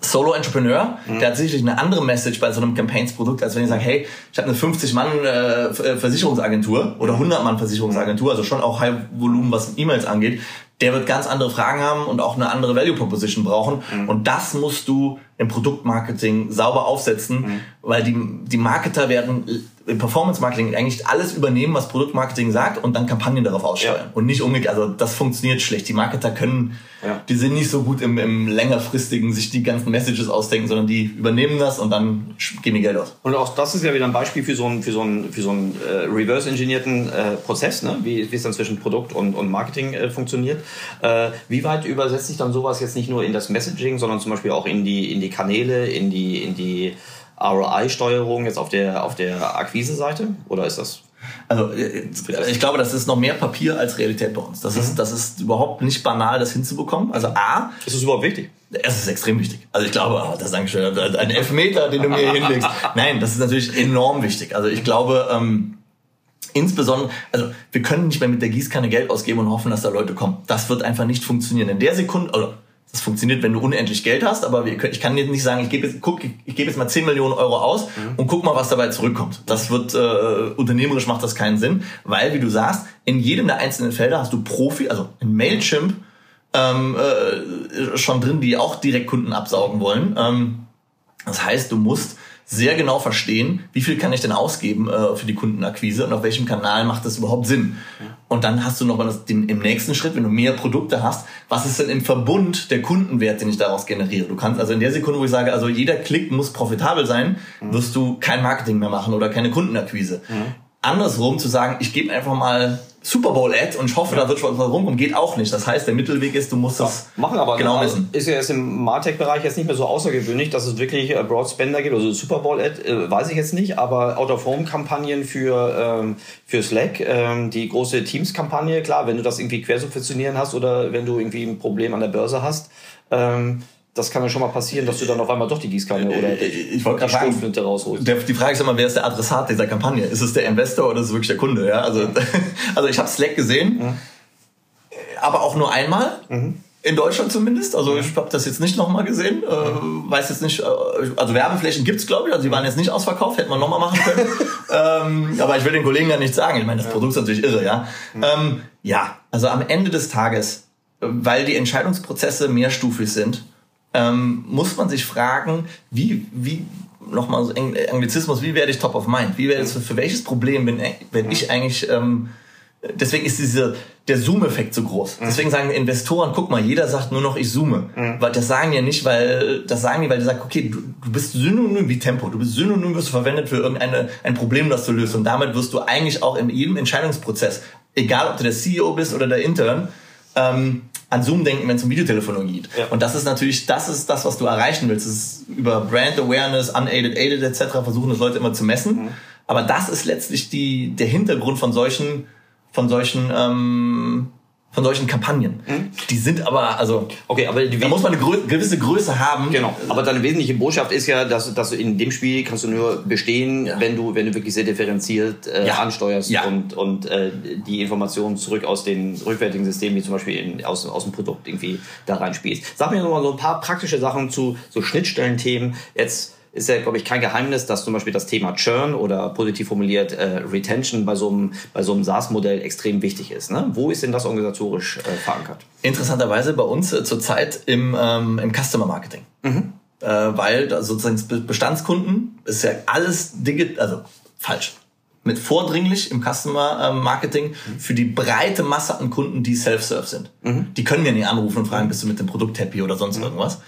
Solo-Entrepreneur, mhm. der hat sicherlich eine andere Message bei so einem Campaigns-Produkt, als wenn ich sage, hey, ich habe eine 50-Mann-Versicherungsagentur äh, oder 100-Mann-Versicherungsagentur, also schon auch High-Volumen, was E-Mails angeht der wird ganz andere Fragen haben und auch eine andere Value Proposition brauchen. Mhm. Und das musst du im Produktmarketing sauber aufsetzen, mhm. weil die, die Marketer werden im Performance Marketing eigentlich alles übernehmen, was Produktmarketing sagt und dann Kampagnen darauf aussteuern. Ja. Und nicht umgekehrt. Also das funktioniert schlecht. Die Marketer können, ja. die sind nicht so gut im, im längerfristigen sich die ganzen Messages ausdenken, sondern die übernehmen das und dann geben die Geld aus. Und auch das ist ja wieder ein Beispiel für so einen, für so einen, für so einen äh, reverse-engineerten äh, Prozess, ne? wie, wie es dann zwischen Produkt und, und Marketing äh, funktioniert. Äh, wie weit übersetzt sich dann sowas jetzt nicht nur in das Messaging, sondern zum Beispiel auch in die, in die Kanäle, in die, in die ROI-Steuerung jetzt auf der, auf der Akquise-Seite? Oder ist das also äh, ich glaube, das ist noch mehr Papier als Realität bei uns. Das, mhm. ist, das ist überhaupt nicht banal, das hinzubekommen. Also A. Ist das überhaupt wichtig? Es ist extrem wichtig. Also ich glaube, oh, das ist ein Elfmeter, den du mir hinlegst. Nein, das ist natürlich enorm wichtig. Also ich glaube, ähm, insbesondere, also wir können nicht mehr mit der Gießkanne Geld ausgeben und hoffen, dass da Leute kommen. Das wird einfach nicht funktionieren. In der Sekunde, oder das funktioniert, wenn du unendlich Geld hast, aber ich kann jetzt nicht sagen, ich gebe jetzt, guck, ich gebe jetzt mal 10 Millionen Euro aus mhm. und guck mal, was dabei zurückkommt. Das wird äh, unternehmerisch macht das keinen Sinn, weil, wie du sagst, in jedem der einzelnen Felder hast du Profi, also in Mailchimp ähm, äh, schon drin, die auch direkt Kunden absaugen wollen. Ähm, das heißt, du musst sehr genau verstehen, wie viel kann ich denn ausgeben äh, für die Kundenakquise und auf welchem Kanal macht das überhaupt Sinn. Und dann hast du noch mal das, den, im nächsten Schritt, wenn du mehr Produkte hast, was ist denn im Verbund der Kundenwert, den ich daraus generiere? Du kannst also in der Sekunde, wo ich sage, also jeder Klick muss profitabel sein, mhm. wirst du kein Marketing mehr machen oder keine Kundenakquise. Mhm. Andersrum zu sagen, ich gebe einfach mal Super Bowl Ad und ich hoffe, ja. da wird schon was rumkommen, geht auch nicht. Das heißt, der Mittelweg ist, du musst das ja, machen aber genau wissen. Ist ja jetzt im Martech-Bereich jetzt nicht mehr so außergewöhnlich, dass es wirklich äh, Broad Spender gibt, also Super Bowl Ad, äh, weiß ich jetzt nicht, aber Out-of-Home-Kampagnen für, ähm, für Slack, ähm, die große Teams-Kampagne, klar, wenn du das irgendwie quersubventionieren hast oder wenn du irgendwie ein Problem an der Börse hast, ähm, das kann ja schon mal passieren, dass du dann auf einmal doch die Gießkanne oder die, ich wollte die Sturmflinte rausholst. Der, die Frage ist immer, wer ist der Adressat dieser Kampagne? Ist es der Investor oder ist es wirklich der Kunde? Ja, also, <laughs> also ich habe Slack gesehen, mhm. aber auch nur einmal. Mhm. In Deutschland zumindest. Also mhm. ich habe das jetzt nicht nochmal gesehen. Äh, mhm. weiß jetzt nicht, äh, also Werbeflächen gibt's glaube ich. Also die waren jetzt nicht ausverkauft, hätte man nochmal machen können. <laughs> ähm, aber ich will den Kollegen ja nichts sagen. Ich meine, das ja. Produkt ist natürlich irre, ja. Mhm. Ähm, ja, also am Ende des Tages, weil die Entscheidungsprozesse mehrstufig sind, ähm, muss man sich fragen, wie, wie nochmal so Anglizismus, wie werde ich top of mind? Wie werde ich, für welches Problem bin, bin ich eigentlich, ähm, deswegen ist diese, der Zoom-Effekt so groß. Mhm. Deswegen sagen Investoren, guck mal, jeder sagt nur noch, ich zoome. Mhm. Weil das sagen ja nicht, weil, das sagen die, weil die sagen, okay, du, du bist synonym wie Tempo. Du bist synonym, wirst du verwendet für irgendeine, ein Problem, das du löst. Und damit wirst du eigentlich auch in jedem Entscheidungsprozess, egal ob du der CEO bist oder der Intern, ähm, an Zoom denken, wenn es um Videotelefonie geht. Ja. Und das ist natürlich, das ist das, was du erreichen willst. Das ist über Brand Awareness, unaided, aided etc. versuchen das Leute immer zu messen. Mhm. Aber das ist letztlich die, der Hintergrund von solchen, von solchen ähm, von solchen Kampagnen. Mhm. Die sind aber, also, okay, aber die, da muss man eine grö gewisse Größe haben. Genau. Aber deine wesentliche Botschaft ist ja, dass, dass du in dem Spiel kannst du nur bestehen, ja. wenn du, wenn du wirklich sehr differenziert äh, ja. ansteuerst ja. und, und äh, die Informationen zurück aus den rückwärtigen Systemen, wie zum Beispiel in, aus, aus dem Produkt irgendwie da reinspielst. Sag mir nochmal so ein paar praktische Sachen zu so Schnittstellenthemen. Jetzt ist ja, glaube ich, kein Geheimnis, dass zum Beispiel das Thema Churn oder positiv formuliert äh, Retention bei so einem, bei so einem SaaS-Modell extrem wichtig ist. Ne? Wo ist denn das organisatorisch äh, verankert? Interessanterweise bei uns äh, zurzeit im, ähm, im Customer Marketing. Mhm. Äh, weil sozusagen Bestandskunden ist ja alles digital, also falsch. Mit vordringlich im Customer ähm, Marketing für die breite Masse an Kunden, die self-serve sind. Mhm. Die können ja nicht anrufen und fragen, bist du mit dem Produkt happy oder sonst mhm. irgendwas.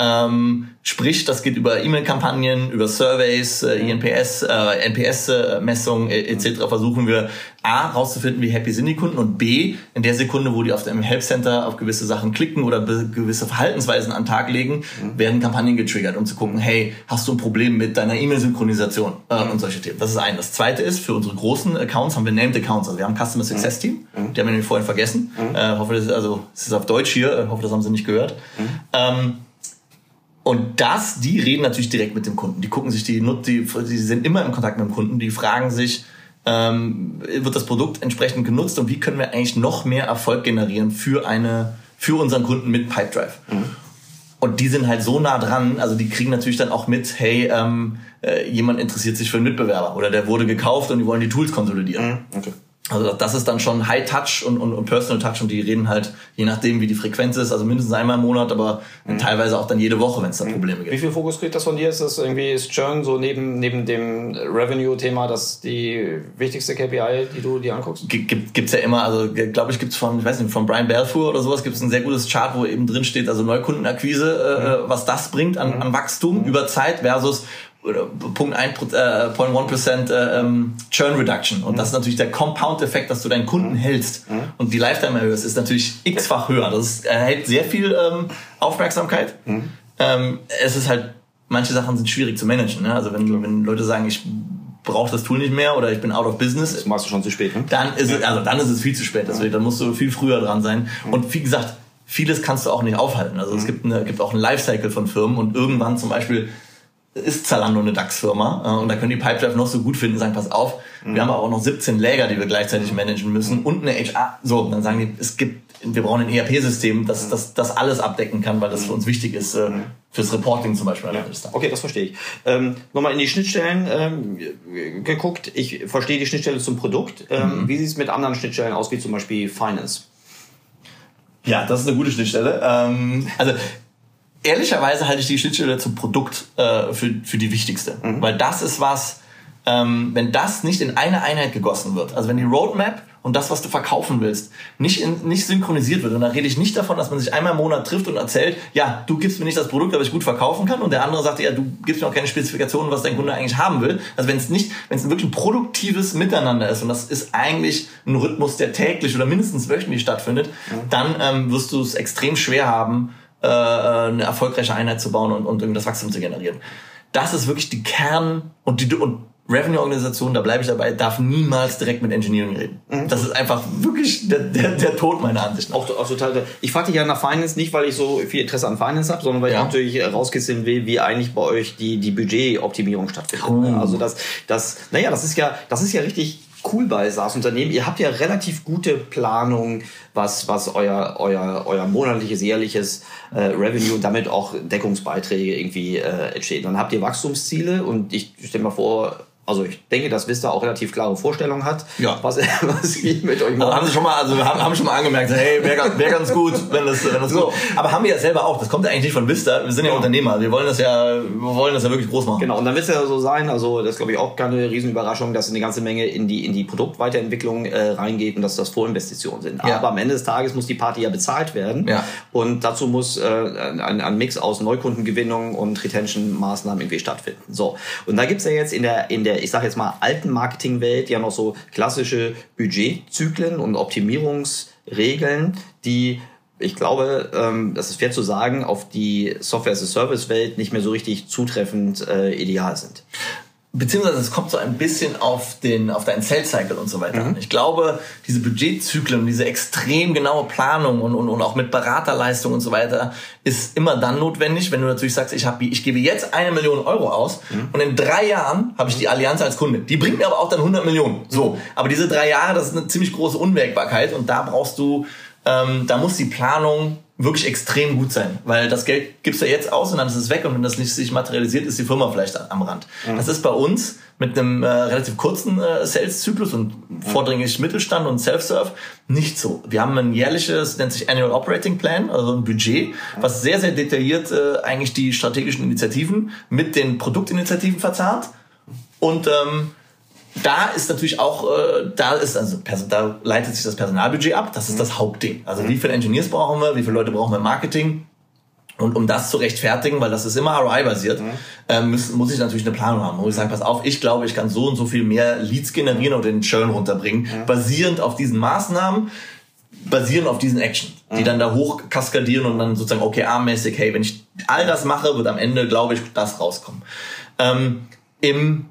Ähm, sprich, das geht über E-Mail-Kampagnen, über Surveys, äh, INPS, äh, NPS-Messungen äh, etc. Versuchen wir A, rauszufinden, wie happy sind die Kunden und B, in der Sekunde, wo die auf dem Help Center auf gewisse Sachen klicken oder gewisse Verhaltensweisen an den Tag legen, mhm. werden Kampagnen getriggert, um zu gucken, hey, hast du ein Problem mit deiner E-Mail-Synchronisation äh, mhm. und solche Themen. Das ist ein. Das zweite ist, für unsere großen Accounts haben wir Named Accounts, also wir haben ein Customer Success mhm. Team, mhm. die haben wir nämlich vorhin vergessen. Mhm. Äh, hoffe, das ist, also, es ist auf Deutsch hier, äh, hoffe, das haben sie nicht gehört. Mhm. Ähm, und das, die reden natürlich direkt mit dem Kunden. Die gucken sich die, die, die sind immer im Kontakt mit dem Kunden. Die fragen sich, ähm, wird das Produkt entsprechend genutzt und wie können wir eigentlich noch mehr Erfolg generieren für eine, für unseren Kunden mit Pipedrive? Mhm. Und die sind halt so nah dran, also die kriegen natürlich dann auch mit, hey, ähm, äh, jemand interessiert sich für einen Mitbewerber oder der wurde gekauft und die wollen die Tools konsolidieren. Mhm. Okay. Also das ist dann schon High Touch und, und, und Personal Touch und die reden halt, je nachdem wie die Frequenz ist, also mindestens einmal im Monat, aber mhm. teilweise auch dann jede Woche, wenn es da mhm. Probleme gibt. Wie viel Fokus kriegt das von dir? Ist das irgendwie ist Churn so neben, neben dem Revenue-Thema das die wichtigste KPI, die du dir anguckst? Gibt, gibt's ja immer, also glaube ich gibt's von, ich weiß nicht, von Brian Belfour oder sowas gibt's ein sehr gutes Chart, wo eben drin steht, also Neukundenakquise, äh, mhm. was das bringt an, mhm. an Wachstum mhm. über Zeit versus Punkt 1, äh, 0.1% äh, ähm, Churn Reduction. Und mhm. das ist natürlich der Compound-Effekt, dass du deinen Kunden mhm. hältst mhm. und die Lifetime erhöhst, ist natürlich x-fach höher. Das erhält sehr viel ähm, Aufmerksamkeit. Mhm. Ähm, es ist halt, manche Sachen sind schwierig zu managen. Ne? Also wenn, wenn Leute sagen, ich brauche das Tool nicht mehr oder ich bin out of business. Das machst du schon zu spät, ne? Dann ist es, also dann ist es viel zu spät. Deswegen, dann musst du viel früher dran sein. Mhm. Und wie gesagt, vieles kannst du auch nicht aufhalten. Also es gibt, eine, gibt auch einen Lifecycle von Firmen und irgendwann zum Beispiel ist Zalando eine DAX-Firma äh, und da können die Pipedrive noch so gut finden, sagen, pass auf, mhm. wir haben aber auch noch 17 Läger, die wir gleichzeitig managen müssen und eine HR. So, dann sagen die, es gibt, wir brauchen ein ERP-System, das, das das alles abdecken kann, weil das für uns wichtig ist, äh, fürs Reporting zum Beispiel. Ja. Okay, das verstehe ich. Ähm, Nochmal in die Schnittstellen ähm, geguckt. Ich verstehe die Schnittstelle zum Produkt. Ähm, mhm. Wie sieht es mit anderen Schnittstellen aus, wie zum Beispiel Finance? Ja, das ist eine gute Schnittstelle. Ähm, also ehrlicherweise halte ich die Schnittstelle zum Produkt äh, für, für die wichtigste. Mhm. Weil das ist was, ähm, wenn das nicht in eine Einheit gegossen wird, also wenn die Roadmap und das, was du verkaufen willst, nicht, in, nicht synchronisiert wird. Und da rede ich nicht davon, dass man sich einmal im Monat trifft und erzählt, ja, du gibst mir nicht das Produkt, aber ich gut verkaufen kann. Und der andere sagt, ja, du gibst mir auch keine Spezifikationen, was dein Kunde eigentlich haben will. Also wenn es nicht, wenn es wirklich ein produktives Miteinander ist und das ist eigentlich ein Rhythmus, der täglich oder mindestens wöchentlich stattfindet, mhm. dann ähm, wirst du es extrem schwer haben, äh, eine erfolgreiche Einheit zu bauen und, und das Wachstum zu generieren. Das ist wirklich die Kern und die und Revenue-Organisation, da bleibe ich dabei, darf niemals direkt mit Engineering reden. Mhm. Das ist einfach wirklich der, der, der Tod meiner Ansicht nach. Auch, auch total. Ich frage dich ja nach Finance nicht, weil ich so viel Interesse an Finance habe, sondern weil ja. ich natürlich rauskitzeln will, wie eigentlich bei euch die, die Budgetoptimierung stattfindet. Oh. Also das, das, naja, das ist ja, das ist ja richtig cool bei SaaS-Unternehmen. Ihr habt ja relativ gute Planung, was, was euer, euer, euer monatliches, jährliches äh, Revenue und damit auch Deckungsbeiträge irgendwie äh, entstehen. Dann habt ihr Wachstumsziele und ich stelle mal vor, also ich denke, dass Vista auch relativ klare Vorstellungen hat, ja. was, <laughs> was ich mit euch mache. haben sie schon mal, also haben, haben schon mal angemerkt, hey, wäre wär ganz gut, wenn das, wenn das so. Aber haben wir ja selber auch. Das kommt ja eigentlich nicht von Vista. Wir sind ja, ja Unternehmer. Wir wollen das ja, wir wollen das ja wirklich groß machen. Genau. Und dann wird es ja so sein. Also das ist glaube ich auch keine Riesenüberraschung, dass eine ganze Menge in die in die Produktweiterentwicklung äh, reingeht und dass das Vorinvestitionen sind. Ja. Aber am Ende des Tages muss die Party ja bezahlt werden. Ja. Und dazu muss äh, ein, ein Mix aus Neukundengewinnung und Retention-Maßnahmen irgendwie stattfinden. So. Und da gibt's ja jetzt in der in der ich sage jetzt mal, alten Marketingwelt ja noch so klassische Budgetzyklen und Optimierungsregeln, die ich glaube, ähm, das ist fair zu sagen, auf die Software-as-a-Service-Welt nicht mehr so richtig zutreffend äh, ideal sind beziehungsweise es kommt so ein bisschen auf den auf deinen Sales Cycle und so weiter mhm. Ich glaube, diese Budgetzyklen, diese extrem genaue Planung und, und, und auch mit Beraterleistung und so weiter ist immer dann notwendig, wenn du natürlich sagst, ich habe ich gebe jetzt eine Million Euro aus mhm. und in drei Jahren habe ich die Allianz als Kunde. Die bringt mir aber auch dann 100 Millionen. So, aber diese drei Jahre, das ist eine ziemlich große Unwägbarkeit und da brauchst du, ähm, da muss die Planung wirklich extrem gut sein, weil das Geld gibst du jetzt aus und dann ist es weg und wenn das nicht sich materialisiert, ist die Firma vielleicht am Rand. Mhm. Das ist bei uns mit einem äh, relativ kurzen äh, Sales-Zyklus und mhm. vordringlich Mittelstand und Self-Serve nicht so. Wir haben ein jährliches, nennt sich Annual Operating Plan, also ein Budget, mhm. was sehr, sehr detailliert äh, eigentlich die strategischen Initiativen mit den Produktinitiativen verzahnt und ähm, da ist natürlich auch, äh, da ist also da leitet sich das Personalbudget ab. Das ist das Hauptding. Also wie viele Engineers brauchen wir, wie viele Leute brauchen wir im Marketing? Und um das zu rechtfertigen, weil das ist immer ROI-basiert, mhm. äh, muss, muss ich natürlich eine Planung haben. Muss ich sagen, pass auf, ich glaube, ich kann so und so viel mehr Leads generieren und den Churn runterbringen, mhm. basierend auf diesen Maßnahmen, basierend auf diesen Actions, mhm. die dann da hoch kaskadieren und dann sozusagen OKR-mäßig, hey, wenn ich all das mache, wird am Ende, glaube ich, das rauskommen. Ähm, Im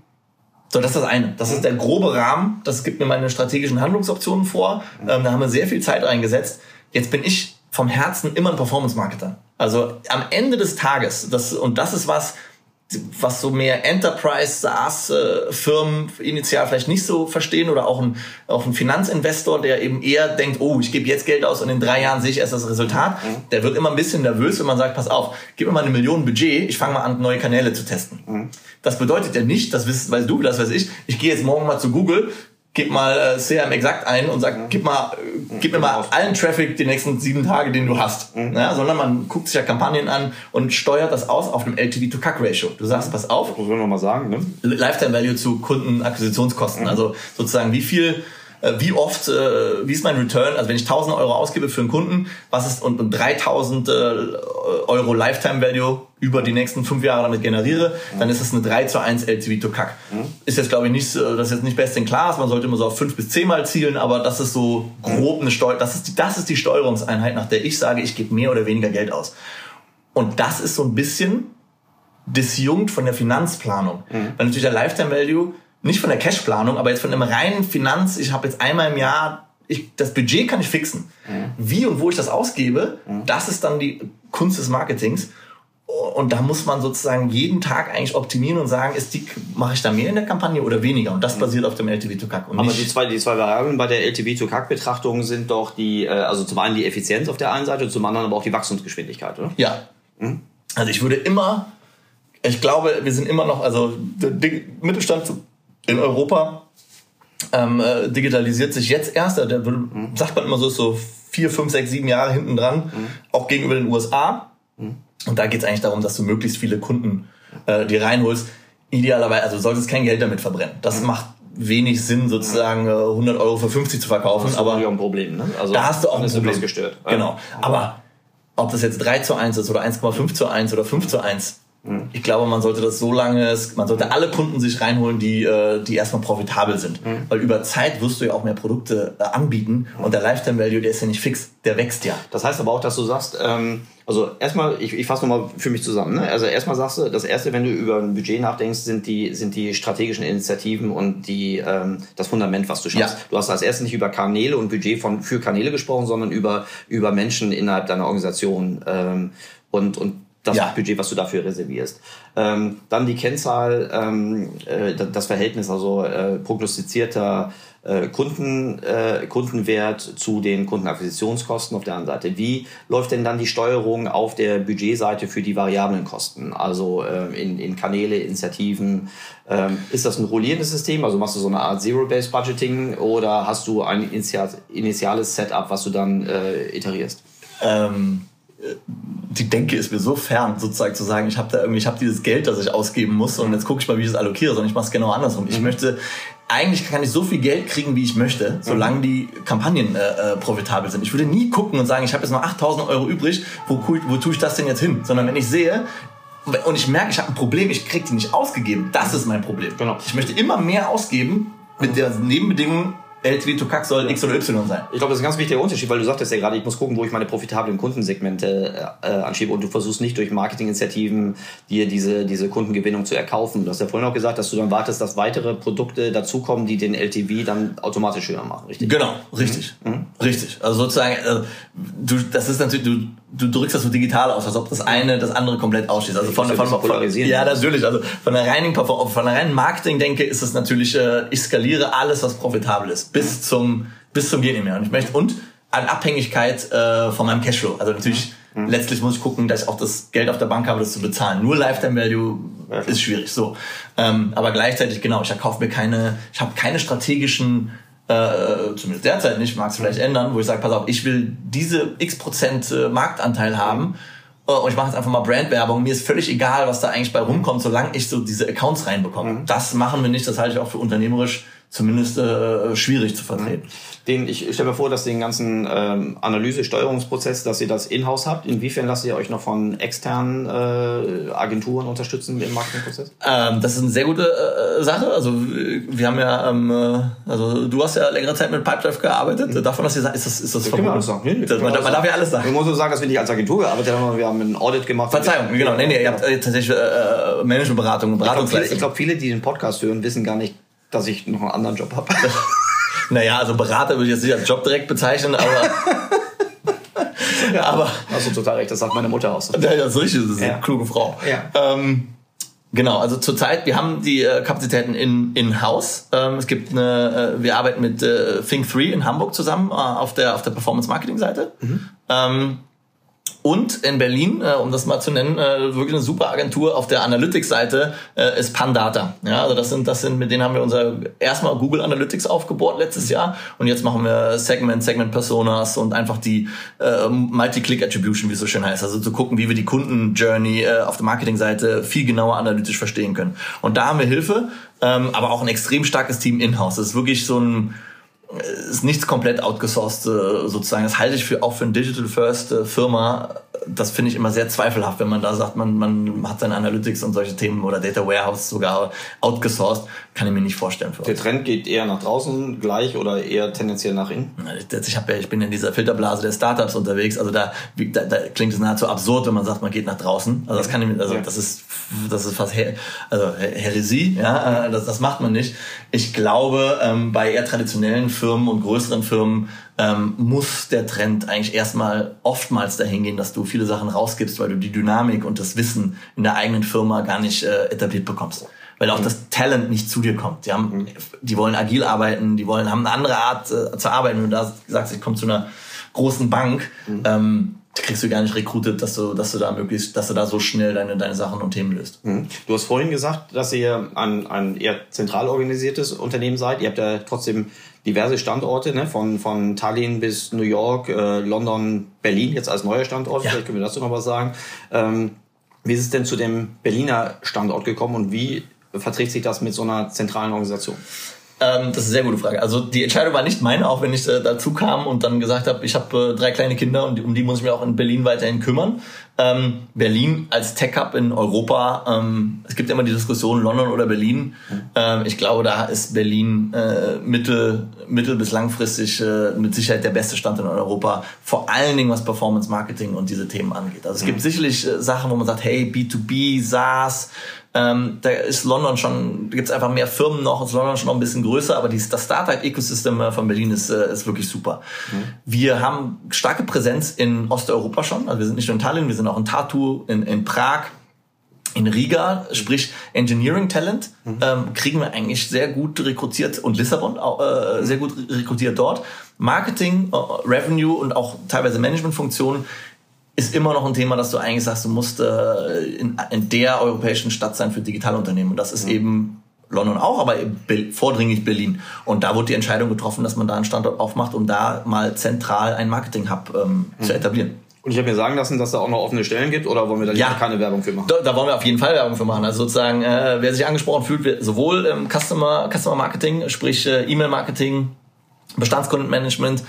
so, das ist das eine. Das ist der grobe Rahmen. Das gibt mir meine strategischen Handlungsoptionen vor. Ähm, da haben wir sehr viel Zeit reingesetzt. Jetzt bin ich vom Herzen immer ein Performance-Marketer. Also am Ende des Tages, das, und das ist was, was so mehr Enterprise SaaS Firmen initial vielleicht nicht so verstehen oder auch ein, auch ein Finanzinvestor, der eben eher denkt, oh, ich gebe jetzt Geld aus und in drei Jahren sehe ich erst das Resultat. Mhm. Der wird immer ein bisschen nervös, wenn man sagt, pass auf, gib mir mal eine Million Budget, ich fange mal an, neue Kanäle zu testen. Mhm. Das bedeutet ja nicht, das weißt du, das weiß ich, ich gehe jetzt morgen mal zu Google, gib mal äh, CRM exakt ein und sag, mhm. gib mal, äh, gib mir mal allen Traffic die nächsten sieben Tage, den du hast. Mhm. Ja, sondern man guckt sich ja Kampagnen an und steuert das aus auf einem LTV to CAC Ratio. Du sagst, pass auf. Das muss man mal sagen, ne? Lifetime Value zu Kundenakquisitionskosten. Mhm. Also sozusagen, wie viel wie oft, äh, wie ist mein Return? Also wenn ich 1000 Euro ausgebe für einen Kunden, was ist und, und 3000 äh, Euro Lifetime Value über die nächsten fünf Jahre damit generiere, mhm. dann ist es eine 3 zu 1 LTV to CAC. Mhm. Ist jetzt glaube ich nicht, das ist jetzt nicht best in class, man sollte immer so auf fünf bis zehn Mal zielen, aber das ist so grob eine Steuer, das ist die, das ist die Steuerungseinheit, nach der ich sage, ich gebe mehr oder weniger Geld aus. Und das ist so ein bisschen disjunkt von der Finanzplanung. Mhm. Weil natürlich der Lifetime Value nicht von der Cashplanung, aber jetzt von einem reinen Finanz, ich habe jetzt einmal im Jahr ich, das Budget kann ich fixen. Wie und wo ich das ausgebe, das ist dann die Kunst des Marketings. Und da muss man sozusagen jeden Tag eigentlich optimieren und sagen, ist die, mache ich da mehr in der Kampagne oder weniger? Und das basiert auf dem LTV to CAC. Und Aber die zwei, die zwei Variablen bei der LTV to CAC Betrachtung sind doch die, äh, also zum einen die Effizienz auf der einen Seite und zum anderen aber auch die Wachstumsgeschwindigkeit, oder? Ja. Also ich würde immer, ich glaube, wir sind immer noch, also der Mittelstand in Europa ähm, äh, digitalisiert sich jetzt erst, der würde, sagt man immer so, ist so vier, fünf, sechs, sieben Jahre hinten dran, auch gegenüber den USA. Und da geht es eigentlich darum, dass du möglichst viele Kunden äh, die reinholst. Idealerweise, also du solltest kein Geld damit verbrennen. Das macht wenig Sinn, sozusagen äh, 100 Euro für 50 zu verkaufen. Das ist aber auch ein Problem, ne? Also, da hast du auch ein Problem. gestört. Genau. Aber ob das jetzt 3 zu 1 ist oder 1,5 zu 1 oder 5 zu 1, Mhm. ich glaube, man sollte das so lange, man sollte alle Kunden sich reinholen, die, äh, die erstmal profitabel sind. Mhm. Weil über Zeit wirst du ja auch mehr Produkte äh, anbieten und der Lifetime Value, der ist ja nicht fix, der wächst ja. Das heißt aber auch, dass du sagst, ähm, also erstmal, ich, ich fasse nochmal für mich zusammen. Ne? Also erstmal sagst du, das erste, wenn du über ein Budget nachdenkst, sind die, sind die strategischen Initiativen und die, ähm, das Fundament, was du schaffst. Ja. Du hast als erstes nicht über Kanäle und Budget von, für Kanäle gesprochen, sondern über, über Menschen innerhalb deiner Organisation ähm, und, und das Ja. Budget, was du dafür reservierst. Ähm, dann die Kennzahl, ähm, äh, das Verhältnis, also äh, prognostizierter äh, Kunden, äh, Kundenwert zu den Kundenakquisitionskosten auf der anderen Seite. Wie läuft denn dann die Steuerung auf der Budgetseite für die variablen Kosten? Also äh, in, in Kanäle, Initiativen. Ähm, ist das ein rollierendes System? Also machst du so eine Art Zero-Based Budgeting oder hast du ein initial, initiales Setup, was du dann äh, iterierst? ähm, die Denke ist mir so fern, sozusagen zu sagen, ich habe da irgendwie, ich habe dieses Geld, das ich ausgeben muss und jetzt gucke ich mal, wie ich das allokiere, sondern ich mache es genau andersrum. Ich möchte, eigentlich kann ich so viel Geld kriegen, wie ich möchte, solange die Kampagnen äh, äh, profitabel sind. Ich würde nie gucken und sagen, ich habe jetzt noch 8000 Euro übrig, wo, wo, wo tue ich das denn jetzt hin? Sondern wenn ich sehe, und ich merke, ich habe ein Problem, ich kriege die nicht ausgegeben, das ist mein Problem. Genau. Ich möchte immer mehr ausgeben mit der Nebenbedingung, LTV to CAC soll X oder Y sein. Ich glaube, das ist ein ganz wichtiger Unterschied, weil du sagtest ja gerade, ich muss gucken, wo ich meine profitablen Kundensegmente äh, anschiebe und du versuchst nicht durch Marketinginitiativen dir diese, diese Kundengewinnung zu erkaufen. Du hast ja vorhin auch gesagt, dass du dann wartest, dass weitere Produkte dazukommen, die den LTV dann automatisch höher machen, richtig? Genau, richtig. Richtig. Also sozusagen, äh, du, das ist natürlich, du, du drückst das so digital aus, als ob das eine das andere komplett ausschließt. Also von, von, von, polarisieren. ja, natürlich. Also von der reinen, von der reinen Marketing-Denke ist es natürlich, äh, ich skaliere alles, was profitabel ist, bis zum, bis zum geht nicht mehr. Und ich möchte, und an Abhängigkeit äh, von meinem Cashflow. Also natürlich, letztlich muss ich gucken, dass ich auch das Geld auf der Bank habe, das zu bezahlen. Nur Lifetime Value ist schwierig. So, ähm, aber gleichzeitig genau, ich erkaufe mir keine, ich habe keine strategischen äh, zumindest derzeit nicht, mag es vielleicht ändern, wo ich sage, pass auf, ich will diese x Prozent äh, Marktanteil haben äh, und ich mache jetzt einfach mal Brandwerbung. Mir ist völlig egal, was da eigentlich bei rumkommt, solange ich so diese Accounts reinbekomme. Das machen wir nicht, das halte ich auch für unternehmerisch zumindest äh, schwierig zu vertreten. Den, ich stelle mir vor, dass den ganzen ähm, Analyse-Steuerungsprozess, dass ihr das in-house habt. Inwiefern lasst ihr euch noch von externen äh, Agenturen unterstützen im Marketingprozess? Ähm, das ist eine sehr gute äh, Sache. Also äh, wir haben ja, ähm, äh, also du hast ja längere Zeit mit Pipedrive gearbeitet. Darf man das hier sagen? Ist das, ist das verboten? alles sagen. Nee, Das- man, man darf ja alles sagen. müssen nur sagen, dass wir nicht als Agentur gearbeitet haben, wir haben ein Audit gemacht. Verzeihung, genau. Nee, nee, ihr habt äh, tatsächlich äh, Managementberatung, Ich glaube, viele, Beratungsleistung. ich glaub, viele, die den Podcast hören, wissen gar nicht, dass ich noch einen anderen Job habe. <laughs> Naja, also Berater würde ich jetzt nicht als Job direkt bezeichnen, aber. <laughs> aber. Hast du total recht, das sagt meine Mutter aus. Ja, das ist richtig, das ist Ja. eine kluge Frau. Ja. Ähm, genau, also zurzeit, wir haben die äh, Kapazitäten in, in Haus. Ähm, es gibt eine, äh, wir arbeiten mit äh, Think3 in Hamburg zusammen äh, auf der, auf der Performance-Marketing-Seite. Ähm, und in Berlin, äh, um das mal zu nennen, äh, wirklich eine super Agentur auf der Analytics-Seite äh, ist Pandata. Ja, also das sind, das sind, mit denen haben wir unser erstmal Google Analytics aufgebohrt letztes Jahr und jetzt machen wir Segment, Segment Personas und einfach die äh, Multi-Click Attribution, wie es so schön heißt. Also zu gucken, wie wir die Kunden-Journey äh, auf der Marketing-Seite viel genauer analytisch verstehen können. Und da haben wir Hilfe, ähm, aber auch ein extrem starkes Team in-house. Das ist wirklich so ein ist nichts komplett outgesourced äh, sozusagen. Das halte ich für auch für eine Digital First äh, Firma das finde ich immer sehr zweifelhaft, wenn man da sagt, man, man hat seine Analytics und solche Themen oder Data Warehouse sogar outgesourced, kann ich mir nicht vorstellen. Für Der Trend geht eher nach draußen gleich oder eher tendenziell nach innen? Ich, hab ja, ich bin in dieser Filterblase der Startups unterwegs, also da, da, da klingt es nahezu absurd, wenn man sagt, man geht nach draußen. Also das kann ich, also das ist, das ist fast Her also Heresie, ja, äh, das, das macht man nicht. Ich glaube, ähm, bei eher traditionellen Firmen und größeren Firmen ähm, muss der Trend eigentlich erstmal oftmals dahin gehen, dass du viele Sachen rausgibst, weil du die Dynamik und das Wissen in der eigenen Firma gar nicht äh, etabliert bekommst. Weil auch mhm. das Talent nicht zu dir kommt. Die, haben, mhm. die wollen agil arbeiten, die wollen, haben eine andere Art äh, zu arbeiten. Wenn du da sagst, ich komme zu einer großen Bank, mhm. ähm, kriegst du gar nicht rekrutiert, dass du, dass du da möglichst, dass du da so schnell deine, deine Sachen und Themen löst. Mhm. Du hast vorhin gesagt, dass ihr ein, ein eher zentral organisiertes Unternehmen seid. Ihr habt ja trotzdem diverse Standorte, ne? von, von Tallinn bis New York, äh, London, Berlin, jetzt als neuer Standort. Ja. Vielleicht können wir dazu noch was sagen. Ähm, wie ist es denn zu dem Berliner Standort gekommen und wie verträgt sich das mit so einer zentralen Organisation? Ähm, das ist eine sehr gute Frage. Also die Entscheidung war nicht meine, auch wenn ich äh, dazu kam und dann gesagt habe, ich habe äh, drei kleine Kinder und um die muss ich mir auch in Berlin weiterhin kümmern. Ähm, Berlin als Tech-Hub in Europa, ähm, es gibt immer die Diskussion London oder Berlin. Ähm, ich glaube, da ist Berlin äh, mittel, mittel bis langfristig äh, mit Sicherheit der beste Stand in Europa, vor allen Dingen was Performance Marketing und diese Themen angeht. Also es gibt sicherlich äh, Sachen, wo man sagt, hey, B2B, SaaS, ähm, da ist London schon, da gibt es einfach mehr Firmen noch, ist London schon noch ein bisschen größer, aber dies, das Startup-Ecosystem äh, von Berlin ist, äh, ist wirklich super. Mhm. Wir haben starke Präsenz in Osteuropa schon, also wir sind nicht nur in Tallinn, wir sind auch in Tartu, in, in Prag, in Riga, sprich Engineering Talent, mhm. ähm, kriegen wir eigentlich sehr gut rekrutiert und Lissabon äh, sehr gut rekrutiert dort. Marketing, äh, Revenue und auch teilweise Managementfunktionen ist immer noch ein Thema, dass du eigentlich sagst, du musst äh, in, in, der europäischen Stadt sein für Digitalunternehmen. Und das ist mhm. eben London auch, aber vordringlich Berlin. Und da wurde die Entscheidung getroffen, dass man da einen Standort aufmacht, um da mal zentral einen Marketing-Hub ähm, mhm. zu etablieren. Und ich habe mir sagen lassen, dass da auch noch offene Stellen gibt, oder wollen wir da ja. keine Werbung für machen? Da, da, wollen wir auf jeden Fall Werbung für machen. Also sozusagen, äh, wer sich angesprochen fühlt, sowohl im Customer, Customer Marketing, sprich äh, E-Mail-Marketing, Bestandskundenmanagement,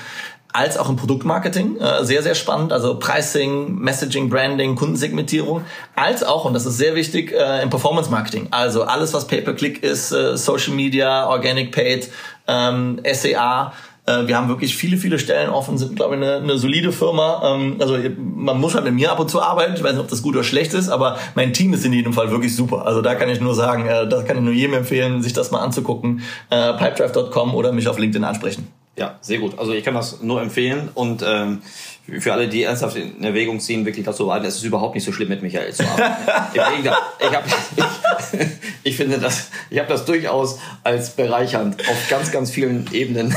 als auch im Produktmarketing. Äh, sehr, sehr spannend. Also Pricing, Messaging, Branding, Kundensegmentierung. Als auch, und das ist sehr wichtig, äh, im Performance Marketing. Also alles, was Pay-per-Click ist, äh, Social Media, Organic Paid, ähm, SEA. Äh, wir haben wirklich viele, viele Stellen offen, sind, glaube ich, eine, eine solide Firma. Ähm, also man muss halt mit mir ab und zu arbeiten. Ich weiß nicht, ob das gut oder schlecht ist, aber mein Team ist in jedem Fall wirklich super. Also da kann ich nur sagen, äh, da kann ich nur jedem empfehlen, sich das mal anzugucken. Äh, pipedrive.com oder mich auf LinkedIn ansprechen. Ja, sehr gut. Also ich kann das nur empfehlen und ähm, für alle, die ernsthaft in Erwägung ziehen, wirklich dazu warten, es ist überhaupt nicht so schlimm, mit Michael zu arbeiten. <laughs> ich, hab, ich, <laughs> ich finde das, ich habe das durchaus als bereichernd auf ganz, ganz vielen Ebenen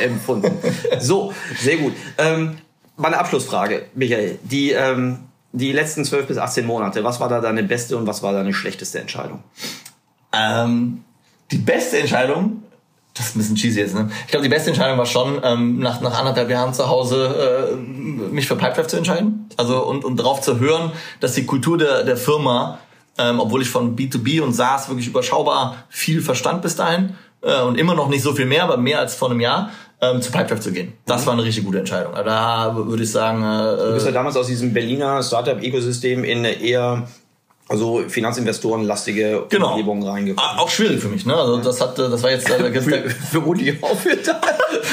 empfunden. So, sehr gut. Ähm, meine Abschlussfrage, Michael. Die, ähm, die letzten 12 bis 18 Monate, was war da deine beste und was war deine schlechteste Entscheidung? Ähm, die beste Entscheidung das ist ein bisschen cheesy jetzt, ne? Ich glaube, die beste Entscheidung war schon, ähm, nach, nach anderthalb Jahren zu Hause äh, mich für Pipedrive zu entscheiden. Also und, und darauf zu hören, dass die Kultur der, der Firma, ähm, obwohl ich von B2B und SaaS wirklich überschaubar viel verstand bis dahin äh, und immer noch nicht so viel mehr, aber mehr als vor einem Jahr, ähm, zu Pipedrive zu gehen. Das mhm. war eine richtig gute Entscheidung. Da würde ich sagen. Äh, du bist ja damals aus diesem Berliner Startup-Ökosystem in eine eher also Finanzinvestorenlastige genau. Umgebung reingekommen. Auch schwierig für mich, ne? Also das hat, das war jetzt äh, <laughs> für, für Uli auch für <laughs>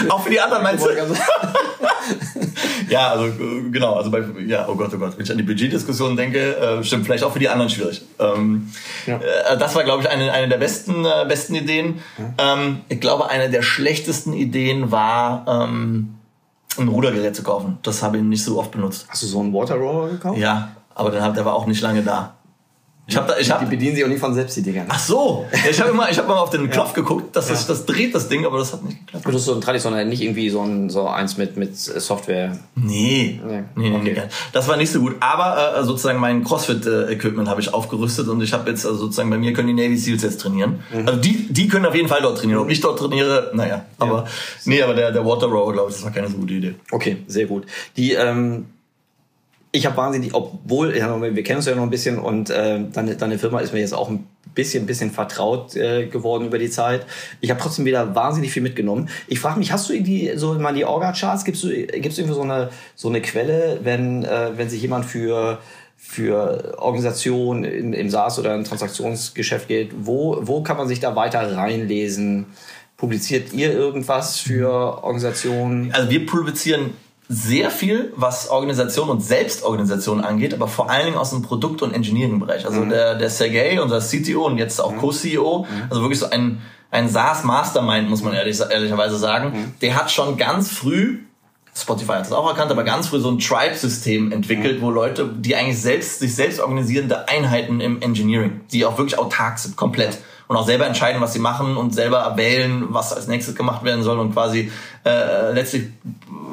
auch für die anderen meinst du? <laughs> ja, also genau, also bei ja, oh Gott, oh Gott, wenn ich an die Budgetdiskussion denke, äh, stimmt vielleicht auch für die anderen schwierig. Ähm, ja. äh, das war, glaube ich, eine, eine der besten äh, besten Ideen. Ähm, ich glaube, eine der schlechtesten Ideen war ähm, ein Rudergerät zu kaufen. Das habe ich nicht so oft benutzt. Hast du so einen Water Roller gekauft? Ja, aber der, der war auch nicht lange da. Ich hab da, ich hab, die bedienen sich auch nicht von selbst, die Dinger. Ach so. Ich habe immer, ich hab immer auf den Knopf ja. geguckt, dass ja. das, das dreht das Ding, aber das hat nicht geklappt. Das ist so ein traditionell, nicht irgendwie so ein so eins mit mit Software. Nee. Nee, nee, okay. nee. Das war nicht so gut. Aber äh, sozusagen mein CrossFit-Equipment habe ich aufgerüstet und ich habe jetzt also sozusagen bei mir können die Navy Seals jetzt trainieren. Mhm. Also die die können auf jeden Fall dort trainieren. Ob ich dort trainiere, naja. Aber ja. nee, aber der der Water Rower, glaube ich, das war keine so gute Idee. Okay, sehr gut. Die ähm, ich habe wahnsinnig, obwohl, ja, wir kennen uns ja noch ein bisschen und äh, deine, deine Firma ist mir jetzt auch ein bisschen, bisschen vertraut äh, geworden über die Zeit. Ich habe trotzdem wieder wahnsinnig viel mitgenommen. Ich frage mich, hast du die, so mal die Orga-Charts? Gibst du, gibst du irgendwie so eine, so eine Quelle, wenn, äh, wenn sich jemand für für Organisationen im, im SaaS oder im Transaktionsgeschäft geht, wo, wo kann man sich da weiter reinlesen? Publiziert ihr irgendwas für Organisationen? Also wir publizieren sehr viel, was Organisation und Selbstorganisation angeht, aber vor allen Dingen aus dem Produkt- und Engineering-Bereich. Also mhm. der, der Sergey, unser CTO und jetzt auch mhm. Co-CEO, mhm. also wirklich so ein, ein SaaS-Mastermind, muss man ehrlich, ehrlicherweise sagen, mhm. der hat schon ganz früh Spotify hat das auch erkannt, aber ganz früh so ein Tribe-System entwickelt, wo Leute, die eigentlich selbst, sich selbst organisierende Einheiten im Engineering, die auch wirklich autark sind, komplett. Und auch selber entscheiden, was sie machen und selber wählen, was als nächstes gemacht werden soll und quasi äh, letztlich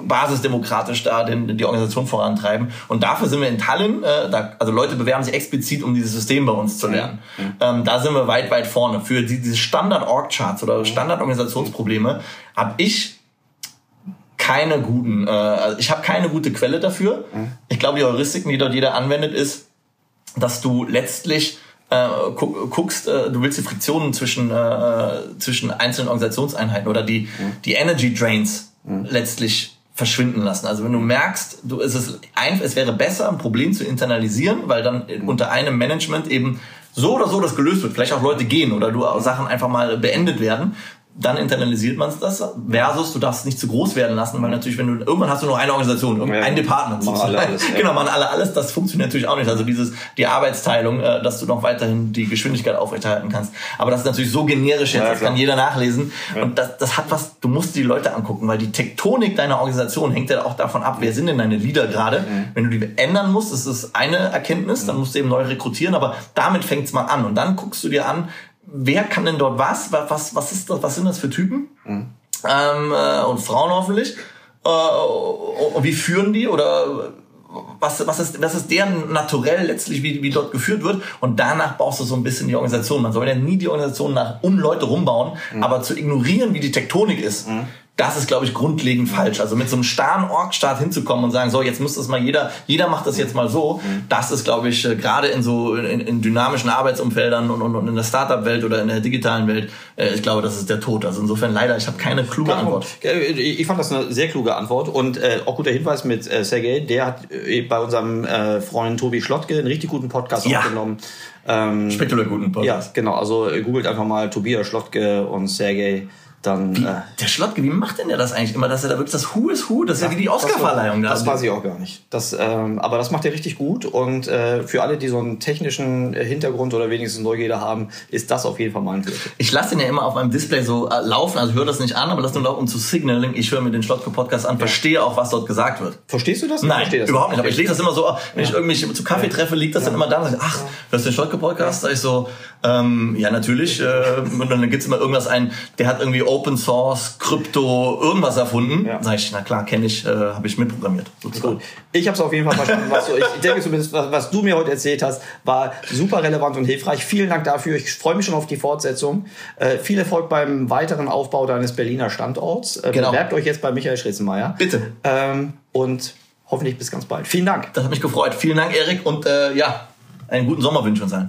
basisdemokratisch da den, die Organisation vorantreiben. Und dafür sind wir in Tallinn, äh, da, also Leute bewerben sich explizit, um dieses System bei uns zu lernen. Mhm. Ähm, da sind wir weit, weit vorne. Für die, diese Standard-Org-Charts oder Standard-Organisationsprobleme habe ich keine guten, äh, also ich habe keine gute Quelle dafür. Mhm. Ich glaube, die Heuristiken, die dort jeder anwendet, ist, dass du letztlich äh, guckst, äh, du willst die Friktionen zwischen, äh, zwischen einzelnen Organisationseinheiten oder die, mhm. die Energy Drains mhm. letztlich verschwinden lassen. Also wenn du merkst, du, es, ist ein, es wäre besser, ein Problem zu internalisieren, weil dann mhm. unter einem Management eben so oder so das gelöst wird. Vielleicht auch Leute gehen oder du Sachen einfach mal beendet werden dann internalisiert man das versus du darfst es nicht zu groß werden lassen, weil natürlich, wenn du irgendwann hast du nur eine Organisation, ja, ein Department, machen alle alles, ja. genau, machen alle alles, das funktioniert natürlich auch nicht. Also dieses die Arbeitsteilung, äh, dass du noch weiterhin die Geschwindigkeit aufrechterhalten kannst. Aber das ist natürlich so generisch jetzt, ja, das kann jeder nachlesen und das, das hat was. Du musst die Leute angucken, weil die Tektonik deiner Organisation hängt ja auch davon ab, wer sind denn deine Leader gerade. Wenn du die ändern musst, das ist eine Erkenntnis, dann musst du eben neu rekrutieren, aber damit fängt's mal an und dann guckst du dir an, wer kann denn dort was? Was, was, ist das, was sind das für Typen? Mhm. Ähm, äh, und Frauen hoffentlich. Äh, und wie führen die? Oder was, was, ist, was ist deren Naturell letztlich, wie, wie dort geführt wird? Und danach baust du so ein bisschen die Organisation. Man soll ja nie die Organisation nach um Leute rumbauen, mhm. aber zu ignorieren, wie die Tektonik ist. Mhm das ist, glaube ich, grundlegend falsch. Also mit so einem starren Org-Staat hinzukommen und sagen, so, jetzt muss das mal jeder, jeder macht das jetzt mal so, das ist, glaube ich, äh, gerade in so in, in dynamischen Arbeitsumfeldern und, und, und in der Startup-Welt oder in der digitalen Welt, äh, ich glaube, das ist der Tod. Also insofern leider, ich habe keine kluge Antwort. Ich fand das eine sehr kluge Antwort und äh, auch guter Hinweis mit äh, Sergej, der hat äh, bei unserem äh, Freund Tobi Schlottke einen richtig guten Podcast ja. aufgenommen. Ähm, Spektakulär guten Podcast. Ja, genau. Also äh, googelt einfach mal Tobias Schlottke und Sergej dann. Wie, äh, der Schlottke, wie macht denn der das eigentlich immer, dass er da wirklich das Who is Who, das ist ja, wie die Oscarverleihung da. Das weiß ich auch gar nicht. Das, ähm, aber das macht er richtig gut und äh, für alle, die so einen technischen Hintergrund oder wenigstens Neugierde haben, ist das auf jeden Fall mal ein Tipp. Ich lasse den ja immer auf meinem Display so äh, laufen, also höre das nicht an, aber das nur laufen, um zu signaling, ich höre mir den Schlottke Podcast an, ja. verstehe auch, was dort gesagt wird. Verstehst du das? Nein, das überhaupt nicht. Aber ich lese das immer so, wenn ich irgendwie zu Kaffee treffe, liegt das dann immer da ach, hörst du den Schlottke Podcast? Sag ich so, ähm, ja, natürlich. Äh, und dann gibt's immer irgendwas ein, der hat irgendwie Open Source, Krypto, irgendwas erfunden. Ja. Sag ich, na klar, kenne ich, äh, habe ich mitprogrammiert. Gut. Ich habe es auf jeden Fall verstanden. Was du, ich denke zumindest, was, was du mir heute erzählt hast, war super relevant und hilfreich. Vielen Dank dafür. Ich freue mich schon auf die Fortsetzung. Äh, viel Erfolg beim weiteren Aufbau deines Berliner Standorts. Äh, genau. Bewerbt euch jetzt bei Michael Schritzenmeier. Bitte. Ähm, und hoffentlich bis ganz bald. Vielen Dank. Das hat mich gefreut. Vielen Dank, Erik. Und äh, ja, einen guten Sommer wünschen uns allen.